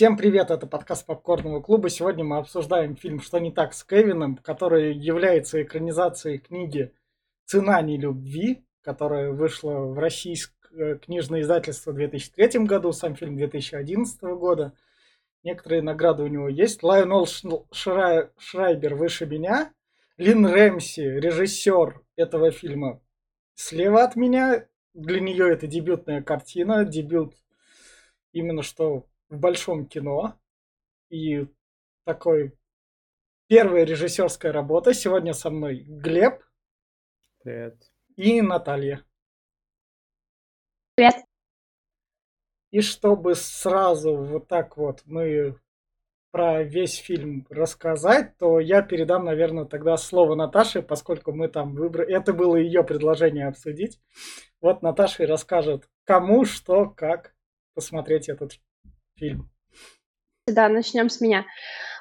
Всем привет, это подкаст Попкорного клуба. Сегодня мы обсуждаем фильм «Что не так с Кевином», который является экранизацией книги «Цена нелюбви», которая вышла в российское книжное издательство в 2003 году, сам фильм 2011 года. Некоторые награды у него есть. Лайонел Шрай... Шрайбер выше меня. Лин Рэмси, режиссер этого фильма, слева от меня. Для нее это дебютная картина, дебют именно что в большом кино. И такой первая режиссерская работа. Сегодня со мной Глеб. Привет. И Наталья. Привет. И чтобы сразу вот так вот мы про весь фильм рассказать, то я передам, наверное, тогда слово Наташе, поскольку мы там выбрали... Это было ее предложение обсудить. Вот Наташа и расскажет, кому, что, как посмотреть этот фильм. Да, начнем с меня.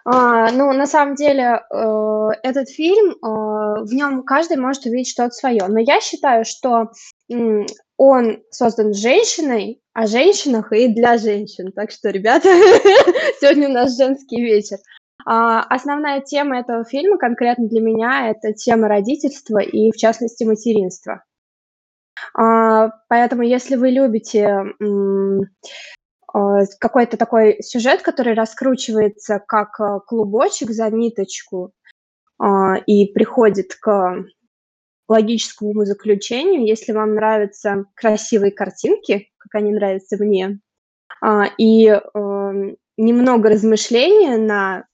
А, ну, на самом деле, э, этот фильм, э, в нем каждый может увидеть что-то свое. Но я считаю, что м, он создан женщиной, о женщинах и для женщин. Так что, ребята, сегодня у нас женский вечер. А, основная тема этого фильма конкретно для меня это тема родительства и, в частности, материнства. А, поэтому, если вы любите какой-то такой сюжет, который раскручивается как а, клубочек за ниточку а, и приходит к логическому заключению, если вам нравятся красивые картинки, как они нравятся мне, и эм, немного размышления на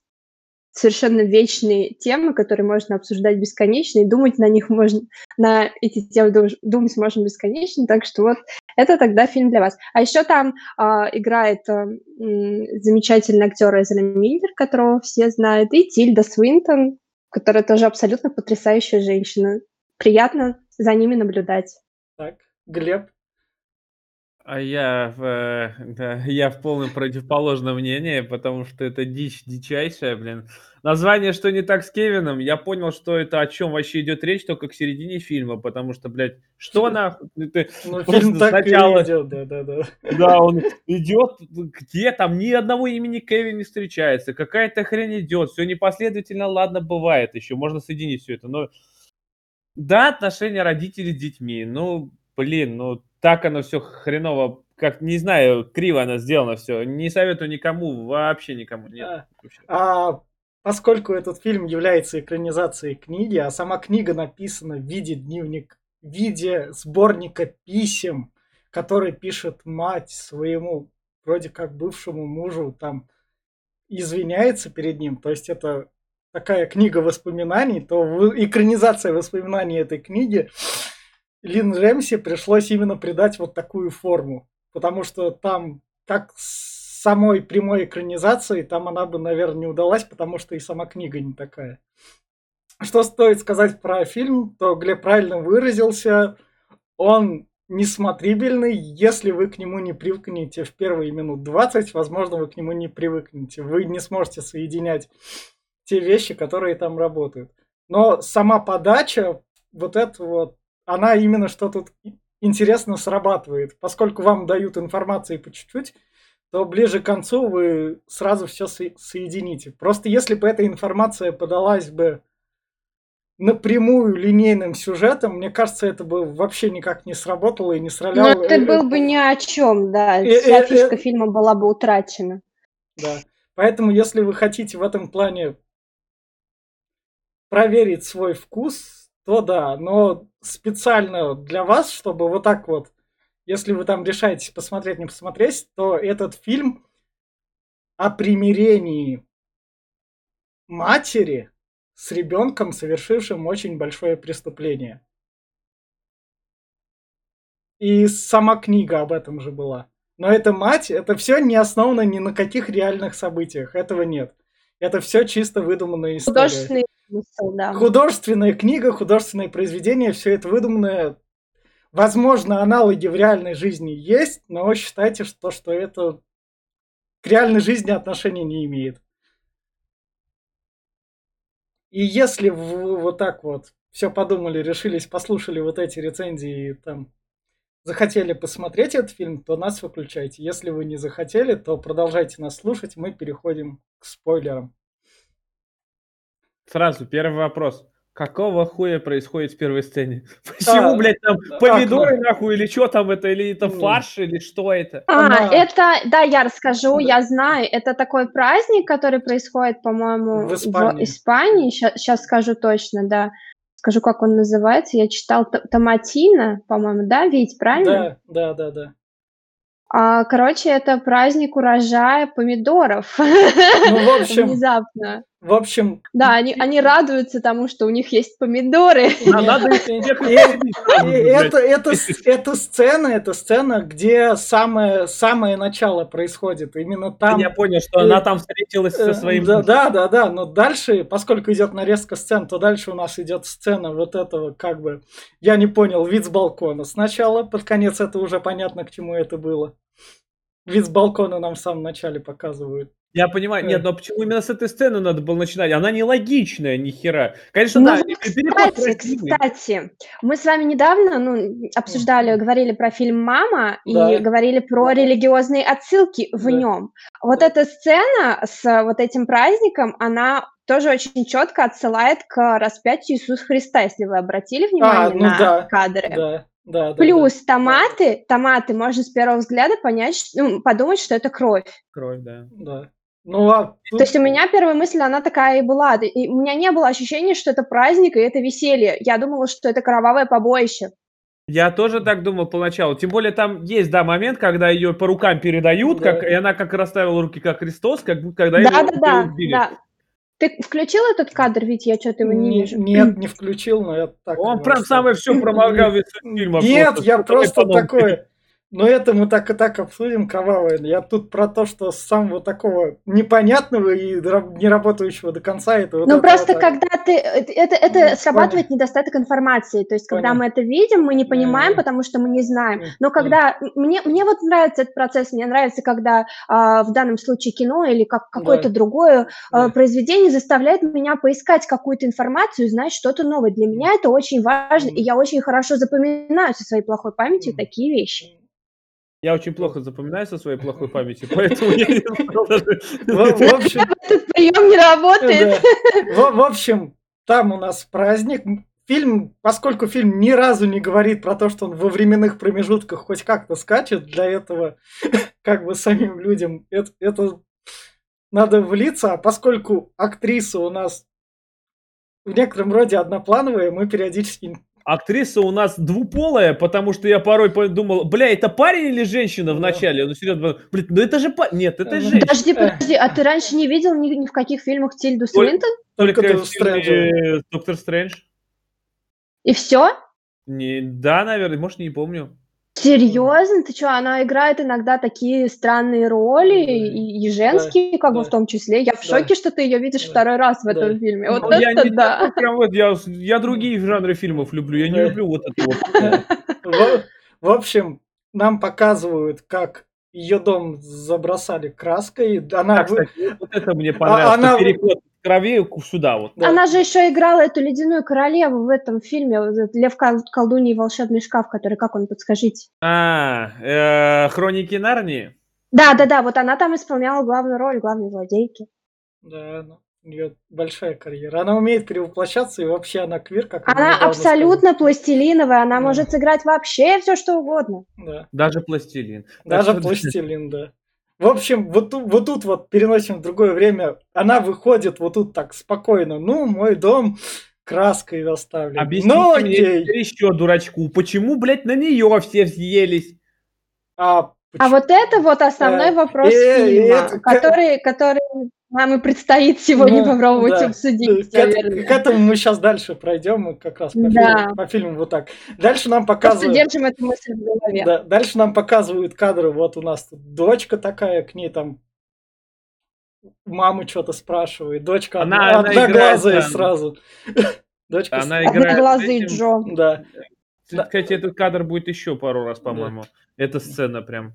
совершенно вечные темы, которые можно обсуждать бесконечно, и думать на них можно, на эти темы думать можно бесконечно, так что вот это тогда фильм для вас. А еще там э, играет э, замечательный актер Эзра Миллер, которого все знают, и Тильда Свинтон, которая тоже абсолютно потрясающая женщина. Приятно за ними наблюдать. Так, Глеб, а я в, э, да, я в полном противоположном мнении, потому что это дичь дичайшая, блин. Название «Что не так с Кевином?» Я понял, что это о чем вообще идет речь только к середине фильма, потому что, блядь, что нахуй? Ты ну, фильм так сначала... идет, да, да, да. Да, он идет, где там ни одного имени Кевин не встречается, какая-то хрень идет, все непоследовательно, ладно, бывает еще, можно соединить все это, но... Да, отношения родителей с детьми, ну, блин, ну, так оно все хреново, как, не знаю, криво оно сделано все. Не советую никому, вообще никому. Нет. А, а поскольку этот фильм является экранизацией книги, а сама книга написана в виде дневник, в виде сборника писем, который пишет мать своему вроде как бывшему мужу, там извиняется перед ним, то есть это такая книга воспоминаний, то экранизация воспоминаний этой книги Лин Рэмси пришлось именно придать вот такую форму. Потому что там, как с самой прямой экранизации, там она бы, наверное, не удалась, потому что и сама книга не такая. Что стоит сказать про фильм, то Глеб правильно выразился. Он несмотрибельный, если вы к нему не привыкнете в первые минут 20, возможно, вы к нему не привыкнете. Вы не сможете соединять те вещи, которые там работают. Но сама подача, вот это вот она именно что тут интересно срабатывает. Поскольку вам дают информации по чуть-чуть, то ближе к концу вы сразу все со- соедините. Просто если бы эта информация подалась бы напрямую линейным сюжетом, мне кажется, это бы вообще никак не сработало и не сраляло. Ну, это был бы ни о чем, да. Э, Вся э, фишка фильма была бы утрачена. Да. Поэтому, если вы хотите в этом плане проверить свой вкус, то да, но специально для вас, чтобы вот так вот, если вы там решаетесь посмотреть, не посмотреть, то этот фильм о примирении матери с ребенком, совершившим очень большое преступление. И сама книга об этом же была. Но эта мать, это все не основано ни на каких реальных событиях. Этого нет. Это все чисто выдуманная история. Художественный Художественная книга, художественное произведение, все это выдуманное. Возможно, аналоги в реальной жизни есть, но считайте, что, что это к реальной жизни отношения не имеет. И если вы вот так вот все подумали, решились, послушали вот эти рецензии, там, захотели посмотреть этот фильм, то нас выключайте. Если вы не захотели, то продолжайте нас слушать. Мы переходим к спойлерам. Сразу первый вопрос. Какого хуя происходит в первой сцене? Почему, А, блядь, там а, помидоры ну. нахуй или что там это, или это Ну. фарш, или что это? А, Она- это, да, я расскажу, Да. я знаю, это такой праздник, который происходит, по-моему, В Испании. Испании. Сейчас скажу точно, да. Скажу, как он называется. Я читал Т- Томатино, по-моему, да, Вить, правильно? Да, да, да, да. А, короче, это праздник урожая помидоров. Ну, в общем, Внезапно. В общем, Да, они, они радуются тому, что у них есть помидоры. А это, это, с- это сцена, это сцена, где самое, самое начало происходит. Именно там. Я понял, что она там встретилась э, со своим... Да, да, да, да. Но дальше, поскольку идет нарезка сцен, то дальше у нас идет сцена вот этого, как бы, я не понял, вид с балкона. Сначала, под конец, это уже понятно, к чему это было. Вид с балкона нам в самом начале показывают. Я понимаю, Э. нет, но почему именно с этой сцены надо было начинать? Она нелогичная, ни хера. Конечно, Ну да, переход Кстати, кстати, мы с вами недавно ну, обсуждали, говорили про фильм «Мама» Да. и говорили про религиозные отсылки в Да. нем. Вот Да. эта сцена с вот этим праздником, она тоже очень четко отсылает к распятию Иисуса Христа, если вы обратили внимание ну на да, кадры. Да, да, да. Плюс томаты, томаты можно с первого взгляда понять, ну, подумать, что это кровь. Кровь, да. Да. да. Ну, а То есть у меня первая мысль, она такая и была. И у меня не было ощущения, что это праздник и это веселье. Я думала, что это кровавое побоище. Я тоже так думал поначалу. Тем более там есть, да, момент, когда ее по рукам передают, Да. как, и она как расставила руки, как Христос, как будто когда Да, да, да, убили. да. Ты включил этот кадр, ведь я что-то его не не- вижу. нет, не включил, но я так. Он прям самое все проморгал весь фильм. Нет, я просто экономки. Но это мы так и так обсудим кровавое. Я тут про то, что с самого такого непонятного и не работающего до конца это вот Ну это просто вот когда ты это, это, Ну, срабатывает недостаток информации, то есть когда Понял. мы это видим, мы не понимаем, Мгм. потому что мы не знаем. Но когда мне мне вот нравится этот процесс, мне нравится, когда а, в данном случае кино или как какое-то Да. другое а, Да. произведение заставляет меня поискать какую-то информацию, узнать что-то новое. Для меня это очень важно, Мгм. и я очень хорошо запоминаю со своей плохой памятью Мгм. такие вещи. Я очень плохо запоминаю со своей плохой памятью, поэтому я не знал даже. В, общем, Этот прием не работает. в общем, там у нас праздник. Фильм, поскольку фильм ни разу не говорит про то, что он во временных промежутках хоть как-то скачет, для этого как бы самим людям это, это надо влиться, а поскольку актриса у нас в некотором роде одноплановая, мы периодически Актриса у нас двуполая, потому что я порой подумал, бля, это парень или женщина в Да. начале? Ну, серьезно, блин, ну это же парень. Нет, это Ага. женщина. Подожди, Э. подожди, а ты раньше не видел ни, ни в каких фильмах Тильду Свинтон? только Только в фильме Доктор Стрэндж. И все? Не, да, наверное, может, не помню. Серьезно? Ты что, она играет иногда такие странные роли, Да. и, и женские, как бы да. в том числе. Я в Да. шоке, что ты ее видишь Да. второй раз в Да. этом фильме. Вот Ну, я это не да. такой прям вот, я, я другие жанры фильмов люблю, я не Да. люблю вот это вот. В, в общем, нам показывают, как ее дом забросали краской. Она, А, кстати, вот это мне понравилось, она- переход крови сюда вот. да. Она же еще играла эту ледяную королеву в этом фильме. Лев Кол- колдунья и волшебный шкаф, который, как он, подскажите. А, э, Хроники Нарнии? Да, да, да, вот она там исполняла главную роль, главной злодейки. Да, ну, у нее большая карьера. Она умеет перевоплощаться, и вообще она квир, как она абсолютно пластилиновая, она Да. может сыграть вообще все, что угодно. сказала. Да. Даже пластилин. Так Даже что- пластилин, да. В общем, вот, вот тут вот переносим в другое время. Она выходит вот тут так спокойно. Ну, мой дом краской заставлен. Объясните ну, мне окей. еще дурачку, почему, блядь, на нее все взъелись? А, А вот это вот основной Э, вопрос э, фильма, это к- который, который нам и предстоит сегодня Ну, попробовать да. обсудить, К, эт- наверное. к этому мы сейчас дальше пройдем, мы как раз по, Да. фильму, по фильму вот так. Дальше нам Просто показывают. держим эту мысль в голове. Да, дальше нам показывают кадры. Вот у нас тут дочка такая, к ней там маму что-то спрашивает. Дочка Она- одна- она одноглазая играет, сразу. Дочка. Она играет Одноглазый этим- Джо. Да. Да. Кстати, этот кадр будет еще пару раз, по-моему. Эта сцена прям.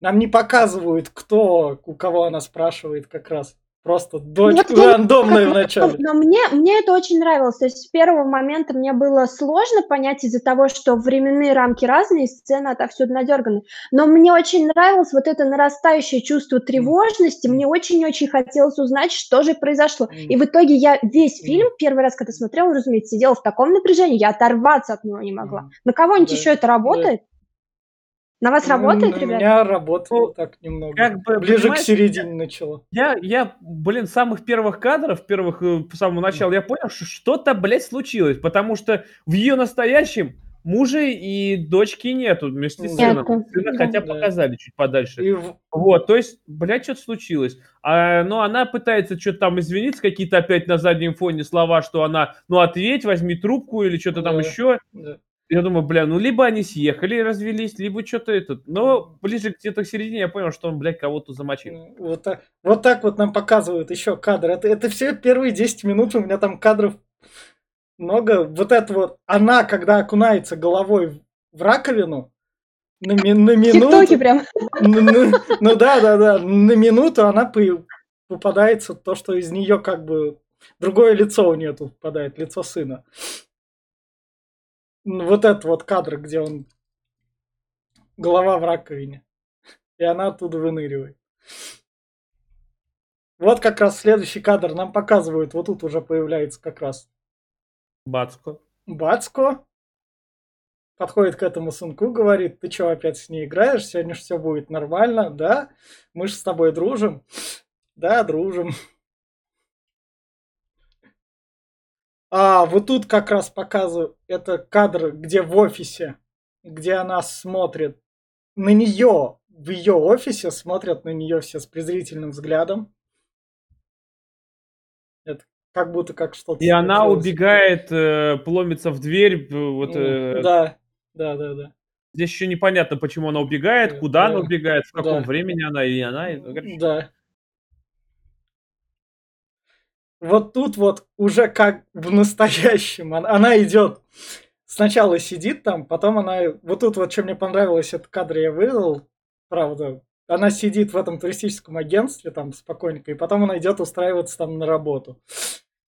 Да Нам не показывают, кто, у кого она спрашивает как раз. Просто дочь Вот я рандомная как- вначале. Но мне, мне это очень нравилось. То есть с первого момента мне было сложно понять из-за того, что временные рамки разные, сцены отовсюду надерганы. Но мне очень нравилось вот это нарастающее чувство тревожности. Мне очень-очень хотелось узнать, что же произошло. И в итоге я весь фильм первый раз, когда смотрела, разумеется, сидела в таком напряжении, я оторваться от него не могла. На кого-нибудь Да, еще это работает? На вас работает, У ребят? меня работало Ну, так немного. как бы, Ближе к середине начало. Я, я, блин, с самых первых кадров, первых, э, с самого начала, я понял, что что-то, блядь, случилось, потому что в ее настоящем муже и дочки нету вместе с Нету, сыном. Сына да. хотя Да. показали чуть подальше. И Вот, то есть, блядь, что-то случилось. А, ну, она пытается что-то там извиниться, какие-то опять на заднем фоне слова, что она, ну, ответь, возьми трубку или что-то там Да. еще. да. Я думаю, бля, ну, либо они съехали и развелись, либо что-то этот. Но ближе где-то к середине я понял, что он, блядь, кого-то замочил. Вот так, вот так вот нам показывают еще кадр. Это, это все первые 10 минут, у меня там кадров много. Вот это вот, она, когда окунается головой в, раковину, на, ми- на минуту... ТикТоке прям. Ну, ну, ну да, да, да. На минуту она по- попадается то, что из нее как бы другое лицо у нее тут попадает, лицо сына. Вот этот вот кадр, где он голова в раковине. И она оттуда выныривает. Вот как раз следующий кадр нам показывают. Вот тут уже появляется как раз Бацко. Бацко. Подходит к этому сынку, говорит, ты что, опять с ней играешь? Сегодня же все будет нормально, да? Мы же с тобой дружим. Да, дружим. А, вот тут как раз показываю, это кадр, где в офисе, где она смотрит на нее, в ее офисе смотрят на нее все с презрительным взглядом. Это как будто как что-то И она убегает, э, пломится в дверь. Вот, э, Да, да, да, да. Здесь еще непонятно, почему она убегает, Э, куда да, она убегает, в каком да. времени она, и она... и, ну, Да. Вот тут вот уже как в настоящем. Она, идет. Сначала сидит там, потом она... Вот тут вот, что мне понравилось, этот кадр я вывел, правда. Она сидит в этом туристическом агентстве там спокойненько, и потом она идет устраиваться там на работу.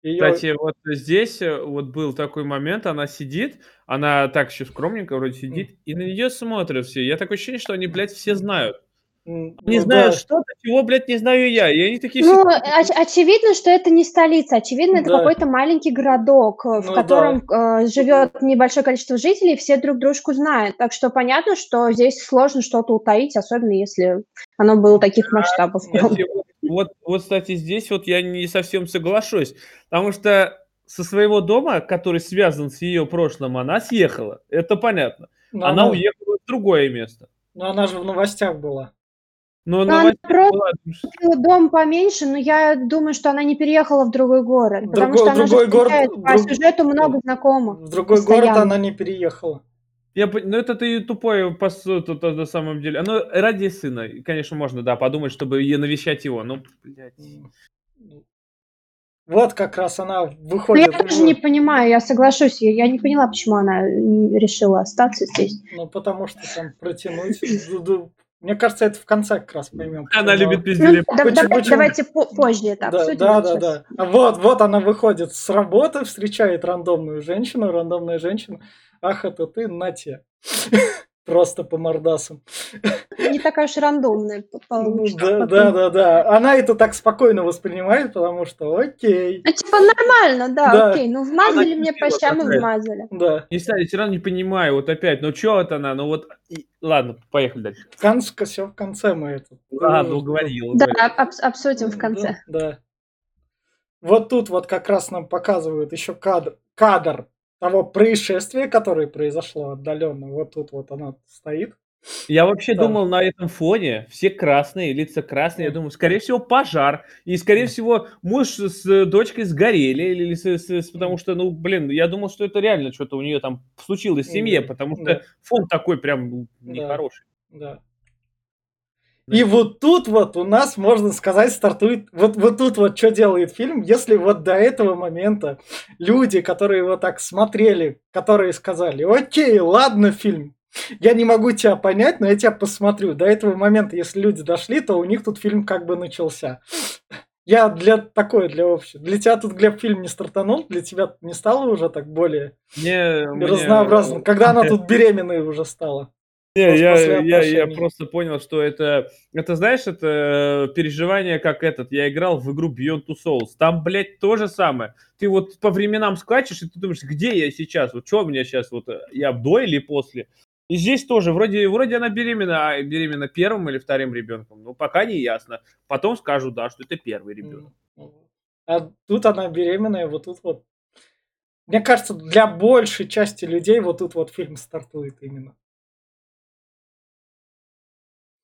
Её- Кстати, вот здесь э, вот был такой момент, она сидит, она так еще скромненько вроде сидит, и на нее смотрят все. Я такое ощущение, что они, блядь, все знают. Не ну знают да. что-то, чего, блядь, не знаю я. И они такие Ну, все... оч- очевидно, что это не столица, очевидно, это Да. какой-то маленький городок, э, в Ну котором э, живет небольшое количество жителей, и все друг дружку знают. Так что понятно, что здесь сложно что-то утаить, особенно если оно было таких масштабов. Кстати, вот, вот, вот, кстати, здесь вот я не совсем соглашусь, потому что со своего дома, который связан с ее прошлым, она съехала. Это понятно. Но она уехала в другое место. но она же в новостях была. Но Ну, она новостей просто была- дом поменьше, но я думаю, что она не переехала в другой город, потому Другой- что она другой город- встречает по друг- сюжету много знакомых. В другой город Постоянно. она не переехала. Я, ну это ты тупой по сути, то- на самом деле. Ну, ради сына, конечно, можно, да, подумать, чтобы е- навещать его. Ну, блядь. Вот как раз она Но выходит. Ну, я тоже не понимаю, я соглашусь, я, я не поняла, почему она решила остаться здесь. Ну, потому что там протянуть. Мне кажется, это в конце как раз поймем. Она почему. любит Ну, пиздели. да- Почему- да- почему? давайте по- позже это Да, обсудим. да, да, да. А вот, вот она выходит с работы, встречает рандомную женщину, рандомная женщина. Ах, это ты, на тебе. Просто по мордасам. Не такая уж рандомная п- Ну, получится. Да, потом. да, да, да. Она это так спокойно воспринимает, потому что окей. Ну, типа, нормально, да, Да. окей. Ну, вмазали Она мне по щам и вмазали. Да. Не знаю, я все равно не понимаю, вот опять, ну что это она, ну вот, и- ладно, поехали дальше. В конце, все в конце мы это. Ладно, уговорил. Да, уговорил. об- обсудим в конце. Да, да. Вот тут вот как раз нам показывают еще кадр, кадр того происшествия, которое произошло отдаленно. Вот тут вот она стоит. Я вообще Да. думал на этом фоне, все красные, лица красные, я думаю, скорее всего, пожар. И, скорее всего, муж с дочкой сгорели, или с- с- с- потому что, ну, блин, я думал, что это реально что-то у нее там случилось в семье, потому что да. фон такой прям ну, Да. нехороший. Да. И вот тут вот у нас, можно сказать, стартует... Вот, вот тут вот что делает фильм, если вот до этого момента люди, которые его так смотрели, которые сказали, окей, ладно, фильм, я не могу тебя понять, но я тебя посмотрю. До этого момента, если люди дошли, то у них тут фильм как бы начался. Я для такой, для общего. Для тебя тут, Глеб, фильм не стартанул? Для тебя не стало уже так более Мне, мне- разнообразно? Когда она тут беременной уже стала? Не, Может, я, я, я просто понял, что это, это, знаешь, это э, переживание, как этот, я играл в игру Beyond Two Souls, там, блядь, то же самое. Ты вот по временам скачешь, и ты думаешь, где я сейчас, вот что у меня сейчас, вот э, я до или после? И здесь тоже, вроде, вроде она беременна, а беременна первым или вторым ребенком, ну, пока не ясно. Потом скажу, да, что это первый ребенок. А тут она беременная, вот тут вот. Мне кажется, для большей части людей вот тут вот фильм стартует именно.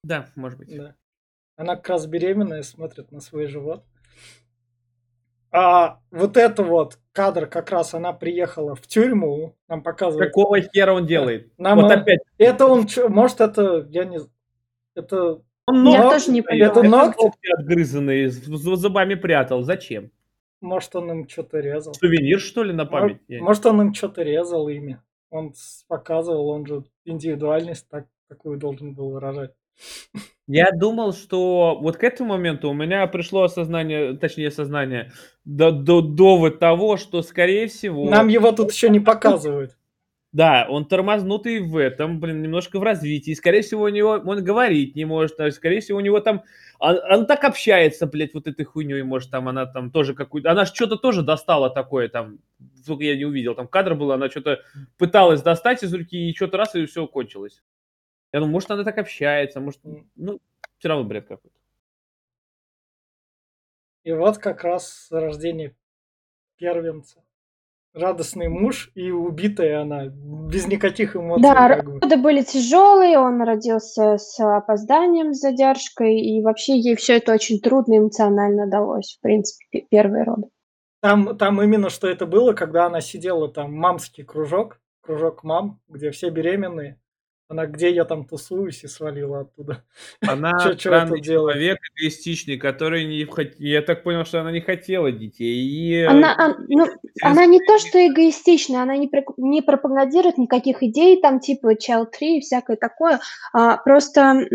Да, может быть. Да. Она как раз беременная, смотрит на свой живот. А вот это вот кадр, как раз она приехала в тюрьму, нам показывают. Какого хера он делает? Нам, вот опять. Это он, может, это, я не... Это Он Я ногти тоже не прятал, поняла. это ногти? ногти отгрызанные, зубами прятал. Зачем? Может, он им что-то резал. Сувенир, что ли, на память? Я не- Может, он им что-то резал ими. Он показывал, он же индивидуальность так, такую должен был выражать. Я думал, что вот к этому моменту у меня пришло осознание, точнее осознание, до, до, довод того, что, скорее всего, Нам его тут еще не показывают. да, он тормознутый в этом, блин, немножко в развитии. Скорее всего, у него, он говорить не может, скорее всего, у него там, он, он так общается, блядь, вот этой хуйней, может, там она там тоже какую-то, она что-то тоже достала такое там, только я не увидел, там кадр был, она что-то пыталась достать из руки, и что-то раз, и все кончилось. Я думаю, может, она так общается, может, ну, все равно бред какой-то. И вот как раз рождение первенца. Радостный муж и убитая она. Без никаких эмоций. Да, как бы. роды были тяжелые, он родился с опозданием, с задержкой, и вообще ей все это очень трудно эмоционально далось, в принципе, пе- первые роды. Там, там именно что это было, когда она сидела там, мамский кружок, кружок мам, где все беременные. Она где я там тусуюсь и свалила оттуда. Она Чё- чё я странный человек, эгоистичный, который не хот- Я так понял, что она не хотела детей. И, э, Она, а, ну, она не то, что эгоистичная, она не, не пропагандирует никаких идей, там типа child free и всякое такое. А, просто,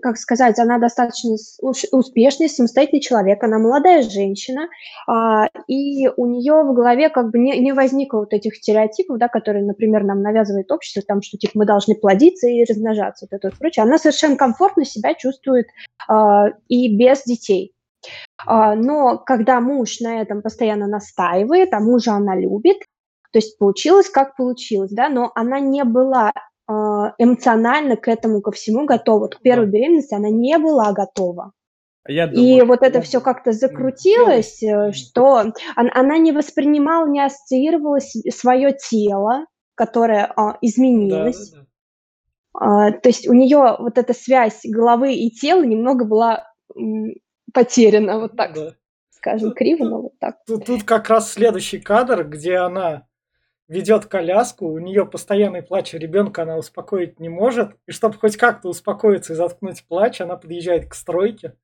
как сказать, она достаточно успешный, самостоятельный человек, она молодая женщина, а, и у нее в голове как бы не, не возникло вот этих стереотипов, да, которые, например, нам навязывает общество, там, что типа мы должны плодиться и размножаться, вот это вот прочее. Она совершенно комфортно себя чувствует а, и без детей. А, но когда муж на этом постоянно настаивает, а мужа она любит, то есть получилось как получилось, да, но она не была а, эмоционально к этому ко всему готова. Вот к первой беременности она не была готова. Я И думаю, вот это я все как-то закрутилось, э, что он- она не воспринимала, не ассоциировала свое тело, которое а, Да, изменилось. да, да. А, то есть у нее вот эта связь головы и тела немного была потеряна, вот так Да. скажем, криво, но вот так. Тут, тут как раз следующий кадр, где она ведет коляску, у нее постоянный плач ребенка, она успокоить не может. И чтобы хоть как-то успокоиться и заткнуть плач, она подъезжает к стройке.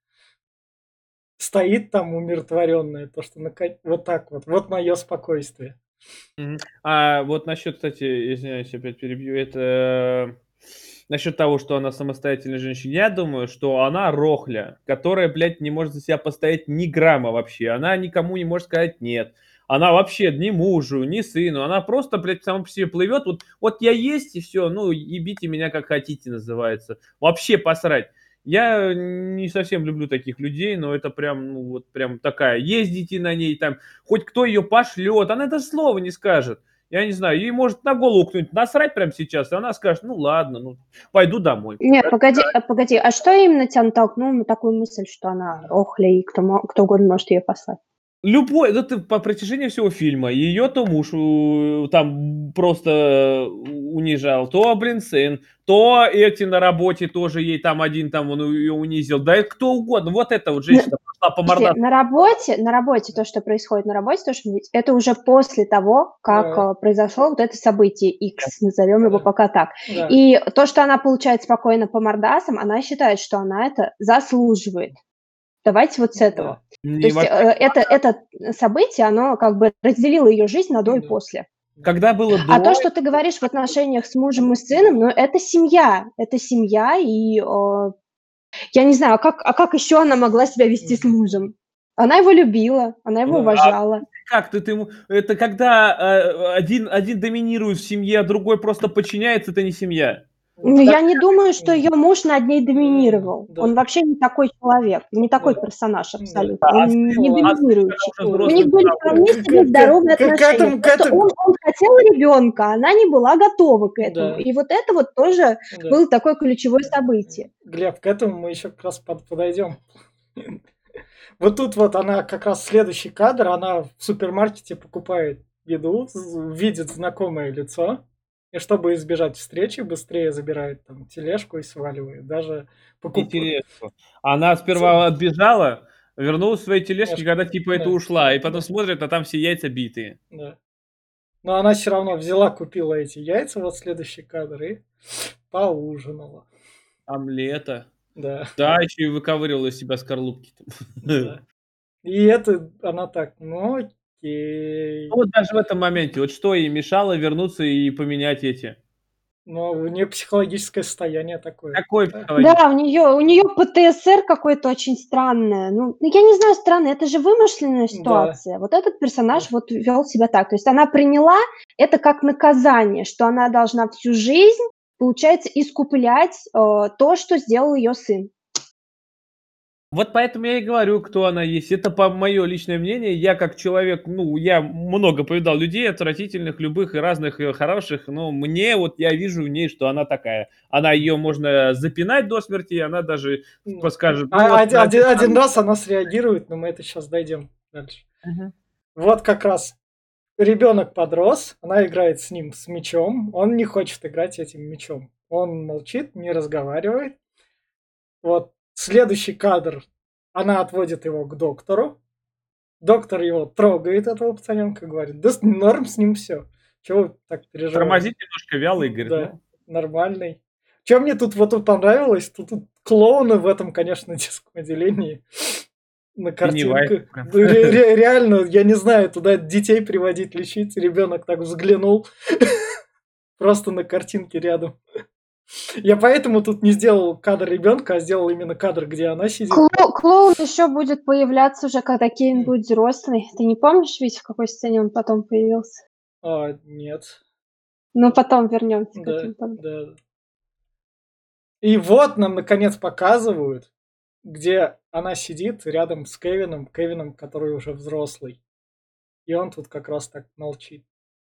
Стоит там умиротворенная, то что нака- вот так вот. Вот мое спокойствие. А вот насчет, кстати, извиняюсь, опять перебью, это насчет того, что она самостоятельная женщина. Я думаю, что она рохля, которая, блядь, не может за себя постоять ни грамма вообще. Она никому не может сказать нет. Она вообще ни мужу, ни сыну. Она просто, блядь, сама по себе плывет. Вот, вот я есть и все. Ну, ебите меня как хотите, называется. Вообще посрать. Я не совсем люблю таких людей, но это прям, ну, вот прям такая. Ездите на ней там, хоть кто ее пошлет, она даже слова не скажет. Я не знаю, ей может на голову кто-нибудь насрать прямо сейчас, и она скажет, ну ладно, ну пойду домой. Нет, погоди, а, погоди, а что именно тебя натолкнуло на такую мысль, что она охля, и кто, кто угодно может ее послать? Любой, это по протяжении всего фильма, ее то муж э, там просто унижал, то, блин, сын, то эти на работе тоже ей там один там он ее унизил, да и кто угодно, вот эта вот женщина пошла по мордасу. на работе, на работе то, что происходит на работе, то, что это уже после того, как Да. э, произошло вот это событие X, назовем его Да. пока так. Да. И то, что она получает спокойно по мордасам, она считает, что она это заслуживает. Давайте вот с этого. Не То есть во- э, это, это событие, оно как бы разделило ее жизнь на до и Да. после. Когда было А до, то, что ты говоришь в отношениях с мужем и сыном, ну, это семья. Это семья, и э, я не знаю, а как, а как еще она могла себя вести с мужем? Она его любила, она его Ну, а уважала. Как ты, ты. Это когда э, один, один доминирует в семье, а другой просто подчиняется, это не семья. Ну, я не думаю, что ее муж над ней доминировал. Да. Он вообще не такой человек, не такой Да. персонаж Да. абсолютно. А Он не а доминирующий. У них были К- к- здоровые отношения. этому- к Просто этому- он, он хотел ребенка, она не была готова к этому. Да. И вот это вот тоже Да. было такое ключевое событие. Глеб, к этому мы еще как раз под- подойдем. Вот тут вот она как раз следующий кадр, она в супермаркете покупает еду, видит знакомое лицо, и чтобы избежать встречи, быстрее забирает там тележку и сваливает. Даже покупает. тележку. Она сперва отбежала, вернулась в своей тележке, Тележку, когда типа это да. ушла, и потом Да. смотрит, а там все яйца битые. Да. Но она все равно взяла, купила эти яйца, вот следующий кадр, и поужинала. Омлета. Да. Да, еще и выковыривала из себя скорлупки. да. И это она так, ну окей. Ну, вот даже в этом моменте, вот что ей мешало вернуться и поменять эти? Но у нее психологическое состояние такое. Какой Да. Да, у нее, у нее ПТСР какой-то очень странное. Ну, ну, я не знаю, странное, это же вымышленная ситуация. Вот этот персонаж вот вел себя так. То есть она приняла это как наказание, что она должна всю жизнь, получается, искуплять э, то, что сделал ее сын. Вот поэтому я и говорю, кто она есть. Это по мое личное мнение. Я как человек, ну, я много повидал людей отвратительных, любых и разных, и хороших, но мне вот я вижу в ней, что она такая. Она ее можно запинать до смерти, и она даже Ну, скажет... ну, а- вот один, один- один раз она среагирует, но мы это сейчас дойдем дальше. Мгм. Вот как раз ребенок подрос, она играет с ним с мечом, он не хочет играть этим мечом. Он молчит, не разговаривает. Вот следующий кадр, она отводит его к доктору. Доктор его трогает, этого пацаненка, говорит, да норм с ним все. Чего вы так переживаете? Тормозит немножко вяло и говорит, Да, ну, нормальный. Чем мне тут вот тут понравилось, тут, тут клоуны в этом, конечно, детском отделении на картинку. прям. Ре- ре- Реально, я не знаю, туда детей приводить, лечить. Ребенок так взглянул. Просто на картинке рядом. Я поэтому тут не сделал кадр ребенка, а сделал именно кадр, где она сидит. Кло- клоун еще будет появляться уже, когда Кевин будет взрослый. Ты не помнишь, ведь в какой сцене он потом появился? А, нет. Ну, потом вернемся к Да, этому. потом. да. И вот нам наконец показывают, где она сидит рядом с Кевином, Кевином, который уже взрослый. И он тут как раз так молчит.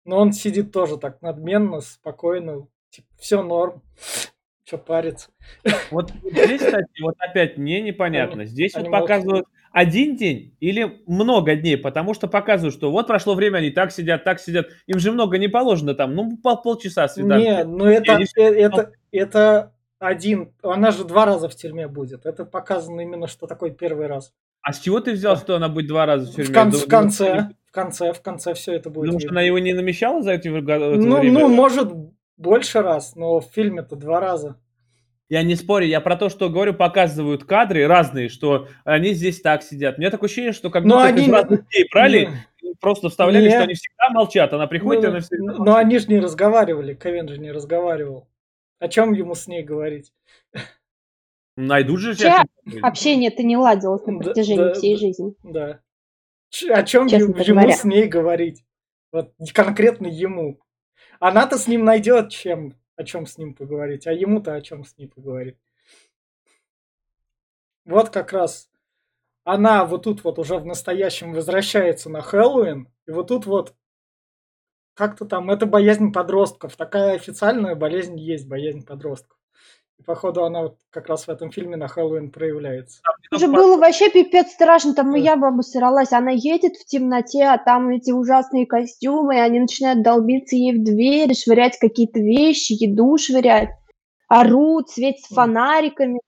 Но он сидит тоже так надменно, спокойно, типа, все норм, что париться. Вот здесь, кстати, вот опять мне непонятно. Здесь они вот показывают один день или много дней, потому что показывают, что вот прошло время, они так сидят, так сидят. Им же много не положено там, ну пол, полчаса свиданки. Не, ну это, они э, это, это один, она же два раза в тюрьме будет. Это показано именно, что такой первый раз. А с чего ты взял, что она будет два раза в тюрьме? В, кон- в конце, в конце, в конце все это будет. Потому что она его не намещала за эти Ну, время? ну, может, больше раз, но в фильме-то два раза. Я не спорю, я про то, что говорю, показывают кадры разные, что они здесь так сидят. У меня такое ощущение, что как Но будто они из не- разных дней брали, и просто вставляли, Не. что они всегда молчат. Она приходит, и Ну, она всегда но молчит. они же не разговаривали, Кевин же не разговаривал. О чем ему с ней говорить? Найдут же Вообще, сейчас что-нибудь. Общение-то не ладилось на протяжении да, всей да. жизни. Да. Ч- О чем Честно ему говоря. с ней говорить? Вот конкретно ему. Она-то с ним найдет чем, о чем с ним поговорить, а ему-то о чем с ней поговорить. Вот как раз она вот тут вот уже в настоящем возвращается на Хэллоуин, и вот тут вот как-то там, это боязнь подростков. Такая официальная болезнь есть, боязнь подростков. Походу она вот как раз в этом фильме на Хэллоуин проявляется. Уже было вообще пипец страшно, там Да. я бы обосралась. Она едет в темноте, а там эти ужасные костюмы, и они начинают долбиться ей в дверь, швырять какие-то вещи, еду швырять. Орут, светят Мгм. фонариками.